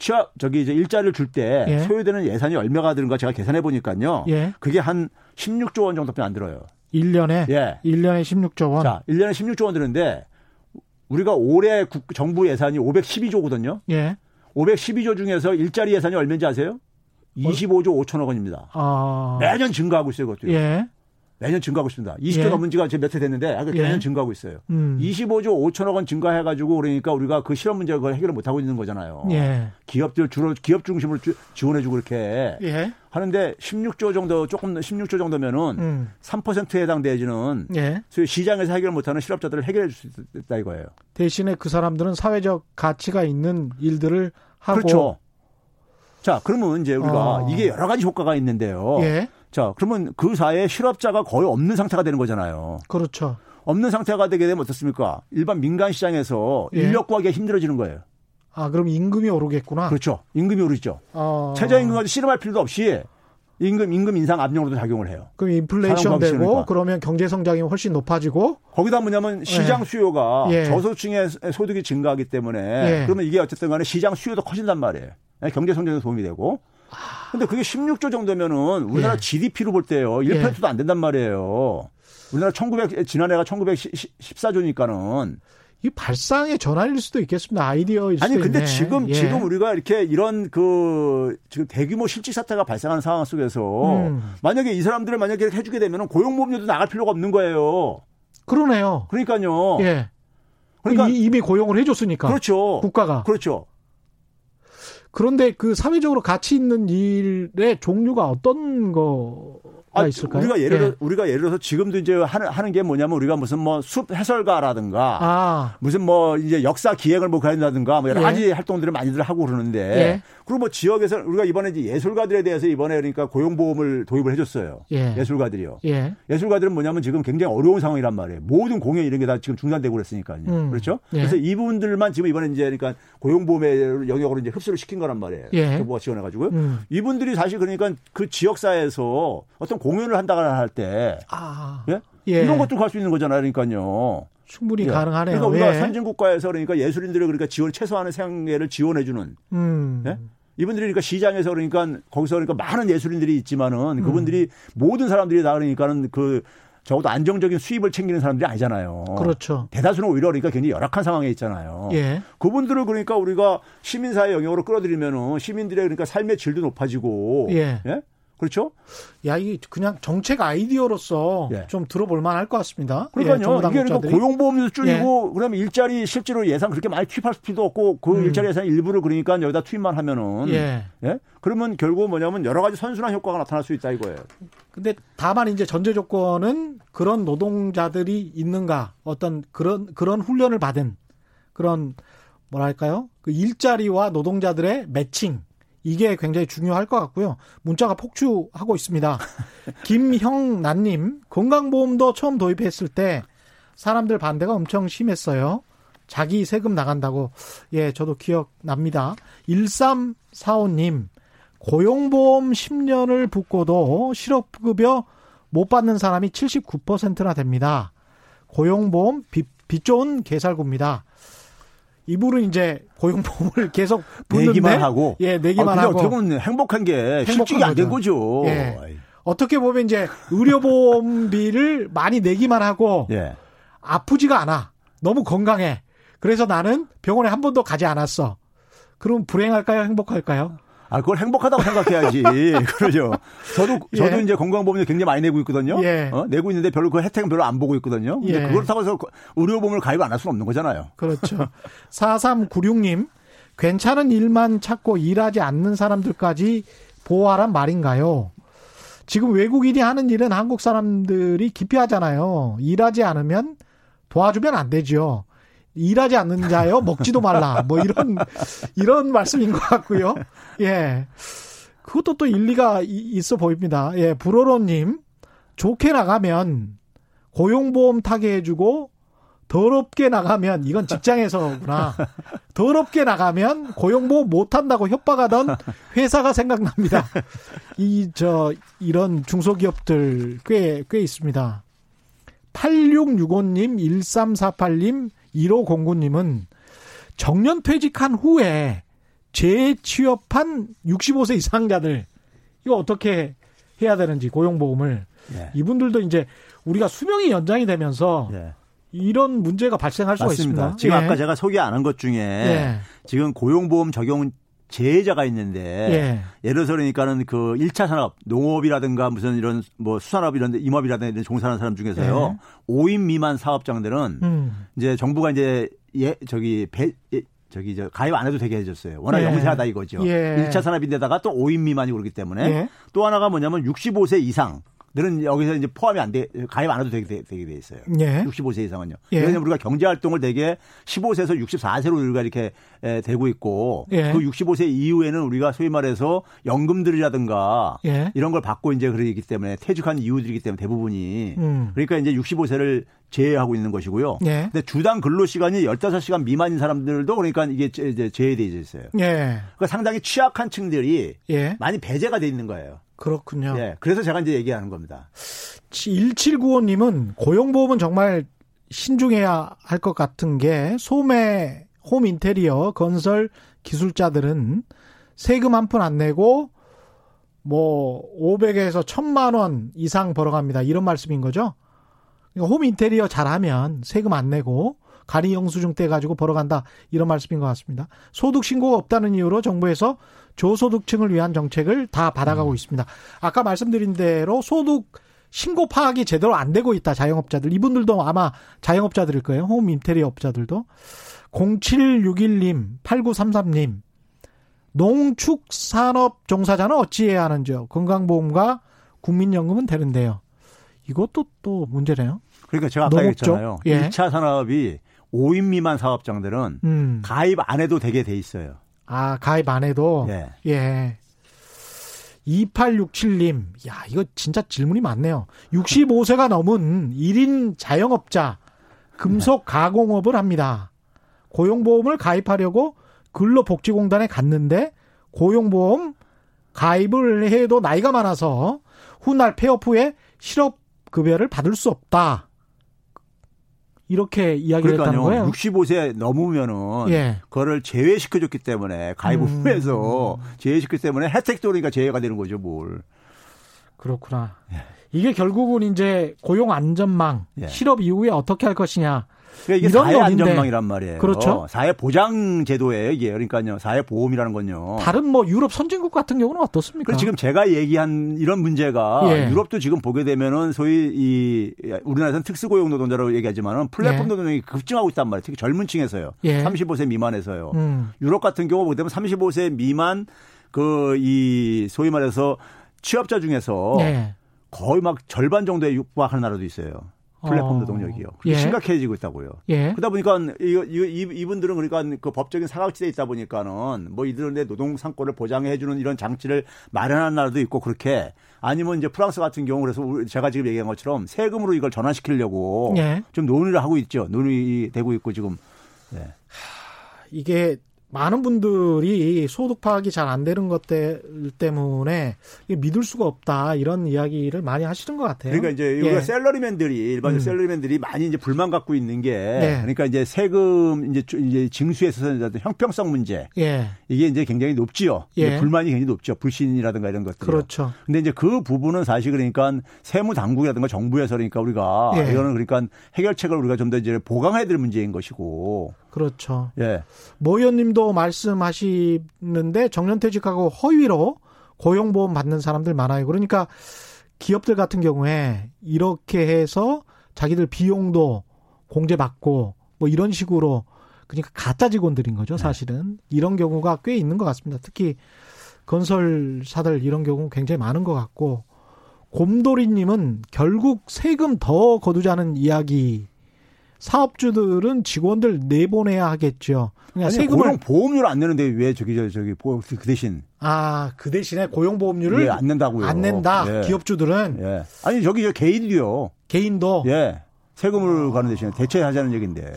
취업 저기 이제 일자리를 줄때 예. 소요되는 예산이 얼마가 드는가 제가 계산해 보니까요. 예. 그게 한 16조 원 정도밖에 안 들어요. 1년에 예. 1년에 16조 원. 자, 1년에 16조 원 드는데 우리가 올해 국, 정부 예산이 512조거든요. 예. 512조 중에서 일자리 예산이 얼마인지 아세요? 25조 5천억 원입니다. 아. 매년 증가하고 있어요, 그것도. 예. 매년 증가하고 있습니다. 20조 예. 넘은 지가 이제 몇해 됐는데 아, 매년 예. 증가하고 있어요. 음. 25조 5천억 원 증가해가지고 그러니까 우리가 그 실업 문제를 그걸 해결을 못 하고 있는 거잖아요. 예. 기업들 주로 기업 중심으로 주, 지원해주고 이렇게 예. 하는데 16조 정도 조금 16조 정도면은 음. 3%에 해당되지는 예. 소위 시장에서 해결 못하는 실업자들을 해결해 줄 수 있다 이거예요. 대신에 그 사람들은 사회적 가치가 있는 일들을 하고 그렇죠. 자, 그러면 이제 우리가 어. 이게 여러 가지 효과가 있는데요. 예. 자, 그러면 그 사이에 실업자가 거의 없는 상태가 되는 거잖아요. 그렇죠. 없는 상태가 되게 되면 어떻습니까? 일반 민간 시장에서 예. 인력 구하기가 힘들어지는 거예요. 아, 그럼 임금이 오르겠구나. 그렇죠. 임금이 오르죠. 어... 최저임금까지 씨름할 필요도 없이 임금 임금 인상 압력으로도 작용을 해요. 그럼 인플레이션 되고 그러면 경제 성장이 훨씬 높아지고 거기다 뭐냐면 시장 예. 수요가 예. 저소득층의 소득이 증가하기 때문에 예. 그러면 이게 어쨌든 간에 시장 수요도 커진단 말이에요. 예, 경제 성장에 도움이 되고. 근데 그게 16조 정도면은 우리나라 예. GDP로 볼 때요. 1%도 안 된단 말이에요. 우리나라 1900 지난해가 1914조니까는 이 발상의 전환일 수도 있겠습니다. 아이디어일 수도 아니 근데 있네. 지금 예. 지금 우리가 이렇게 이런 그 지금 대규모 실직 사태가 발생하는 상황 속에서 음. 만약에 이 사람들을 만약에 해주게 되면 고용보험료도 나갈 필요가 없는 거예요. 그러네요. 그러니까요. 예. 그러니까 이미 고용을 해줬으니까. 그렇죠. 국가가. 그렇죠. 그런데 그 사회적으로 가치 있는 일의 종류가 어떤 거 아, 있을까요? 우리가 예를 예. 우리가 예를 들어서 지금도 이제 하는 하는 게 뭐냐면 우리가 무슨 뭐 숲 해설가라든가 아. 무슨 뭐 이제 역사 기획을 뭐 그린다든가 뭐 여러 예. 가지 활동들을 많이들 하고 그러는데 예. 그리고 뭐 지역에서 우리가 이번에 이제 예술가들에 대해서 이번에 그러니까 고용보험을 도입을 해줬어요. 예. 술가들이요 예. 예술가들은 뭐냐면 지금 굉장히 어려운 상황이란 말이에요. 모든 공연 이런 게 다 지금 중단되고 그랬으니까요. 음. 그렇죠? 예. 그래서 이분들만 지금 이번에 이제 그러니까 고용보험의 영역으로 이제 흡수를 시킨 거란 말이에요. 예. 정부가 지원해가지고요. 음. 이분들이 사실 그러니까 그 지역사회에서 어떤 공연을 한다거나 할 때, 아. 예? 예. 이런 것도 갈 수 있는 거잖아요. 그러니까요. 충분히 예. 가능하네요. 그러니까 우리가 예. 선진국가에서 그러니까 예술인들을 그러니까 지원 최소한의 생애를 지원해주는. 음. 예? 이분들이 그러니까 시장에서 그러니까 거기서 그러니까 많은 예술인들이 있지만은 음. 그분들이 모든 사람들이 다 그러니까는 그 적어도 안정적인 수입을 챙기는 사람들이 아니잖아요. 그렇죠. 대다수는 오히려 그러니까 굉장히 열악한 상황에 있잖아요. 예. 그분들을 그러니까 우리가 시민사회 영역으로 끌어들이면은 시민들의 그러니까 삶의 질도 높아지고 예. 예? 그렇죠? 야, 이 그냥 정책 아이디어로서 예. 좀 들어볼 만할 것 같습니다. 그러니까요. 예, 이게 그러니까 고용보험도 줄이고 예. 그다음에 일자리 실제로 예산 그렇게 많이 투입할 필요도 없고 그 음. 일자리 예산 일부를 그러니까 여기다 투입만 하면은 예. 예? 그러면 결국 뭐냐면 여러 가지 선순환 효과가 나타날 수 있다 이거예요. 근데 다만 이제 전제 조건은 그런 노동자들이 있는가 어떤 그런 그런 훈련을 받은 그런 뭐랄까요? 그 일자리와 노동자들의 매칭 이게 굉장히 중요할 것 같고요. 문자가 폭주하고 있습니다. [laughs] 김형란님, 건강보험도 처음 도입했을 때 사람들 반대가 엄청 심했어요. 자기 세금 나간다고. 예, 저도 기억납니다. 1345님, 고용보험 10년을 붙고도 실업급여 못 받는 사람이 79%나 됩니다. 고용보험 빚, 빚 좋은 개살구입니다. 이분은 이제 고용보험을 [laughs] 계속 내기만 하고 예 내기만 아, 하고 어떻게 보면 행복한 게 실직이 안 된 거죠. 예. 어떻게 보면 이제 의료보험비를 [laughs] 많이 내기만 하고 예. 아프지가 않아 너무 건강해. 그래서 나는 병원에 한 번도 가지 않았어. 그럼 불행할까요? 행복할까요? 아, 그걸 행복하다고 생각해야지. [laughs] 그러죠. 저도, 저도 예. 이제 건강보험료 굉장히 많이 내고 있거든요. 예. 어? 내고 있는데 별로 그 혜택은 별로 안 보고 있거든요. 근데 예. 그걸 타고 해서 의료보험을 가입 안 할 수는 없는 거잖아요. 그렇죠. [laughs] 4396님, 괜찮은 일만 찾고 일하지 않는 사람들까지 보호하란 말인가요? 지금 외국인이 하는 일은 한국 사람들이 기피하잖아요. 일하지 않으면 도와주면 안 되죠. 일하지 않는 자여 먹지도 말라. 뭐 이런 이런 말씀인 것 같고요. 예. 그것도 또 일리가 있어 보입니다. 예, 불어로님 좋게 나가면 고용보험 타게 해주고 더럽게 나가면 이건 직장에서구나. 더럽게 나가면 고용보험 못 한다고 협박하던 회사가 생각납니다. 이 저 이런 중소기업들 꽤 꽤 있습니다. 8665님, 1348님, 1509님은 정년 퇴직한 후에 재취업한 65세 이상자들 이거 어떻게 해야 되는지 고용보험을 네. 이분들도 이제 우리가 수명이 연장이 되면서 네. 이런 문제가 발생할 수가 맞습니다. 있습니다. 지금 예. 아까 제가 소개 안 한 것 중에 예. 지금 고용보험 적용 재해자가 있는데 예. 예를 들어서 그러니까는 그 1차 산업 농업이라든가 무슨 이런 뭐 수산업 이런 데 임업이라든가 이런 종사하는 사람 중에서요. 예. 5인 미만 사업장들은 음. 이제 정부가 이제 예 저기 배 예, 저기 저 가입 안 해도 되게 해줬어요. 워낙 예. 영세하다 이거죠. 예. 1차 산업인데다가 또 5인 미만이 그렇기 때문에 예. 또 하나가 뭐냐면 65세 이상 들은 여기서 이제 포함이 안 돼, 가입 안 해도 되게, 되게 돼 있어요. 예. 65세 이상은요. 예. 왜냐하면 우리가 경제 활동을 되게 15세에서 64세로 우리가 이렇게 에, 되고 있고 예. 그 65세 이후에는 우리가 소위 말해서 연금들이라든가 예. 이런 걸 받고 이제 그러기 때문에 퇴직한 이유들이기 때문에 대부분이 음. 그러니까 이제 65세를 제외하고 있는 것이고요. 예. 근데 주당 근로 시간이 15시간 미만인 사람들도 그러니까 이게 이제 제외돼 있어요. 예. 그러니까 상당히 취약한 층들이 예. 많이 배제가 돼 있는 거예요. 그렇군요. 예. 그래서 제가 이제 얘기하는 겁니다. 1795님은 고용보험은 정말 신중해야 할 것 같은 게 소매 홈 인테리어 건설 기술자들은 세금 한 푼 안 내고 뭐 500에서 1000만 원 이상 벌어갑니다. 이런 말씀인 거죠. 그러니까 홈 인테리어 잘하면 세금 안 내고 가리 영수증 떼 가지고 벌어간다 이런 말씀인 것 같습니다. 소득 신고가 없다는 이유로 정부에서 저소득층을 위한 정책을 다 받아가고 음. 있습니다. 아까 말씀드린 대로 소득 신고 파악이 제대로 안 되고 있다 자영업자들 이분들도 아마 자영업자들일 거예요. 홈 인테리어 업자들도 0761님 8933님 농축산업 종사자는 어찌해야 하는지요? 건강보험과 국민연금은 되는데요. 이것도 또 문제네요. 그러니까 제가 아까 얘기했잖아요. 예. 1차 산업이 5인 미만 사업장들은 음. 가입 안 해도 되게 돼 있어요. 아, 가입 안 해도? 예. 예. 2867님, 야, 이거 진짜 질문이 많네요. 65세가 넘은 1인 자영업자, 금속 가공업을 합니다. 고용보험을 가입하려고 근로복지공단에 갔는데, 고용보험 가입을 해도 나이가 많아서 훗날 폐업 후에 실업급여를 받을 수 없다. 이렇게 이야기를 그러니까요. 했다는 거예요. 65세 넘으면은 예. 그거를 제외시켜줬기 때문에 가입을 음. 후에서 제외시켰기 때문에 혜택도 그러니까 제외가 되는 거죠, 뭘. 그렇구나. 예. 이게 결국은 이제 고용 안전망 예. 실업 이후에 어떻게 할 것이냐 그러니까 이게 사회 안전망이란 말이에요. 그렇죠. 사회 보장 제도예요, 이게. 그러니까요. 사회 보험이라는 건요. 다른 뭐 유럽 선진국 같은 경우는 어떻습니까? 지금 제가 얘기한 이런 문제가 예. 유럽도 지금 보게 되면은 소위 이 우리나라에서는 특수고용 노동자라고 얘기하지만은 플랫폼 예. 노동력이 급증하고 있단 말이에요. 특히 젊은 층에서요. 예. 35세 미만에서요. 음. 유럽 같은 경우 보게 되면 35세 미만 그 이 소위 말해서 취업자 중에서 예. 거의 막 절반 정도에 육박하는 나라도 있어요. 플랫폼 노동력이요. 어. 예. 심각해지고 있다고요. 예. 그러다 보니까 이, 이, 이분들은 그러니까 그 법적인 사각지대에 있다 보니까는 뭐 이들의 노동 상권을 보장해 주는 이런 장치를 마련한 나라도 있고 그렇게 아니면 이제 프랑스 같은 경우 그래서 제가 지금 얘기한 것처럼 세금으로 이걸 전환시키려고 예. 좀 논의를 하고 있죠. 논의 되고 있고 지금. 네. 이게 많은 분들이 소득 파악이 잘 안 되는 것들 때문에 믿을 수가 없다 이런 이야기를 많이 하시는 것 같아요. 그러니까 이제 우리가 예. 셀러리맨들이 일반 음. 셀러리맨들이 많이 이제 불만 갖고 있는 게 예. 그러니까 이제 세금 이제 이제 징수에서 형평성 문제 예. 이게 이제 굉장히 높지요. 예. 불만이 굉장히 높죠. 불신이라든가 이런 것들. 그렇죠. 근데 이제 그 부분은 사실 그러니까 세무 당국이라든가 정부에서 그러니까 우리가 예. 이거는 그러니까 해결책을 우리가 좀 더 이제 보강해야 될 문제인 것이고. 그렇죠. 예. 모 의원님도 말씀하시는데 정년퇴직하고 허위로 고용보험 받는 사람들 많아요. 그러니까 기업들 같은 경우에 이렇게 해서 자기들 비용도 공제받고 뭐 이런 식으로 그러니까 가짜 직원들인 거죠, 네. 사실은. 네. 이런 경우가 꽤 있는 것 같습니다. 특히 건설사들 이런 경우 굉장히 많은 것 같고 곰돌이님은 결국 세금 더 거두자는 이야기 사업주들은 직원들 내보내야 하겠죠. 그러니까 아니, 세금을 고용 보험료를 안 내는데 왜 저기 저 저기 그 대신 아 그 대신에 고용 보험료를 예, 안 낸다고요. 안 낸다. 예. 기업주들은 예. 아니 저기 저 개인도요. 개인도 예 세금을 가는 대신에 대체하자는 얘기인데.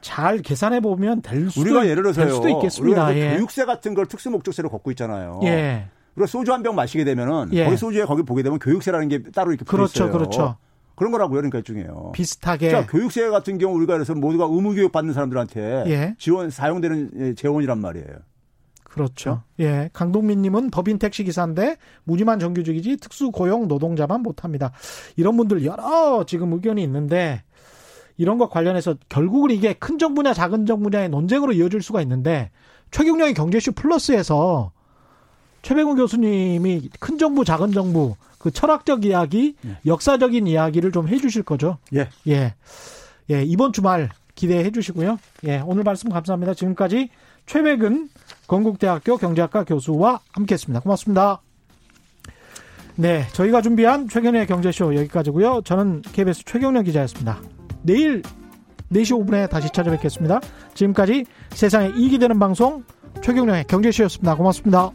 잘 계산해 보면 될 수도 우리가 예를 들어서요. 수도 있겠습니다. 우리가 예. 교육세 같은 걸 특수 목적세로 걷고 있잖아요. 예. 그리고 소주 한 병 마시게 되면은 예. 거기 소주에 거기 보게 되면 교육세라는 게 따로 이렇게 그렇죠, 있어요. 그렇죠. 그런 거라고요. 그러니까 일종에요. 비슷하게. 자, 교육세 같은 경우 우리가 그래서 모두가 의무 교육 받는 사람들한테 예. 지원 사용되는 예, 재원이란 말이에요. 그렇죠. 예. 강동민 님은 법인 택시 기사인데 무지만 정규직이지 특수 고용 노동자만 못 합니다. 이런 분들 여러 지금 의견이 있는데 이런 것 관련해서 결국은 이게 큰 정부냐 작은 정부냐의 논쟁으로 이어질 수가 있는데 최경영의 경제쇼 플러스에서 최백운 교수님이 큰 정부 작은 정부 그 철학적 이야기, 예. 역사적인 이야기를 좀 해주실 거죠. 예. 예. 예. 이번 주말 기대해 주시고요. 예. 오늘 말씀 감사합니다. 지금까지 최백은 건국대학교 경제학과 교수와 함께 했습니다. 고맙습니다. 네, 저희가 준비한 최경련의 경제쇼 여기까지고요. 저는 KBS 최경련 기자였습니다. 내일 4시 5분에 다시 찾아뵙겠습니다. 지금까지 세상에 이익이 되는 방송 최경련의 경제쇼였습니다. 고맙습니다.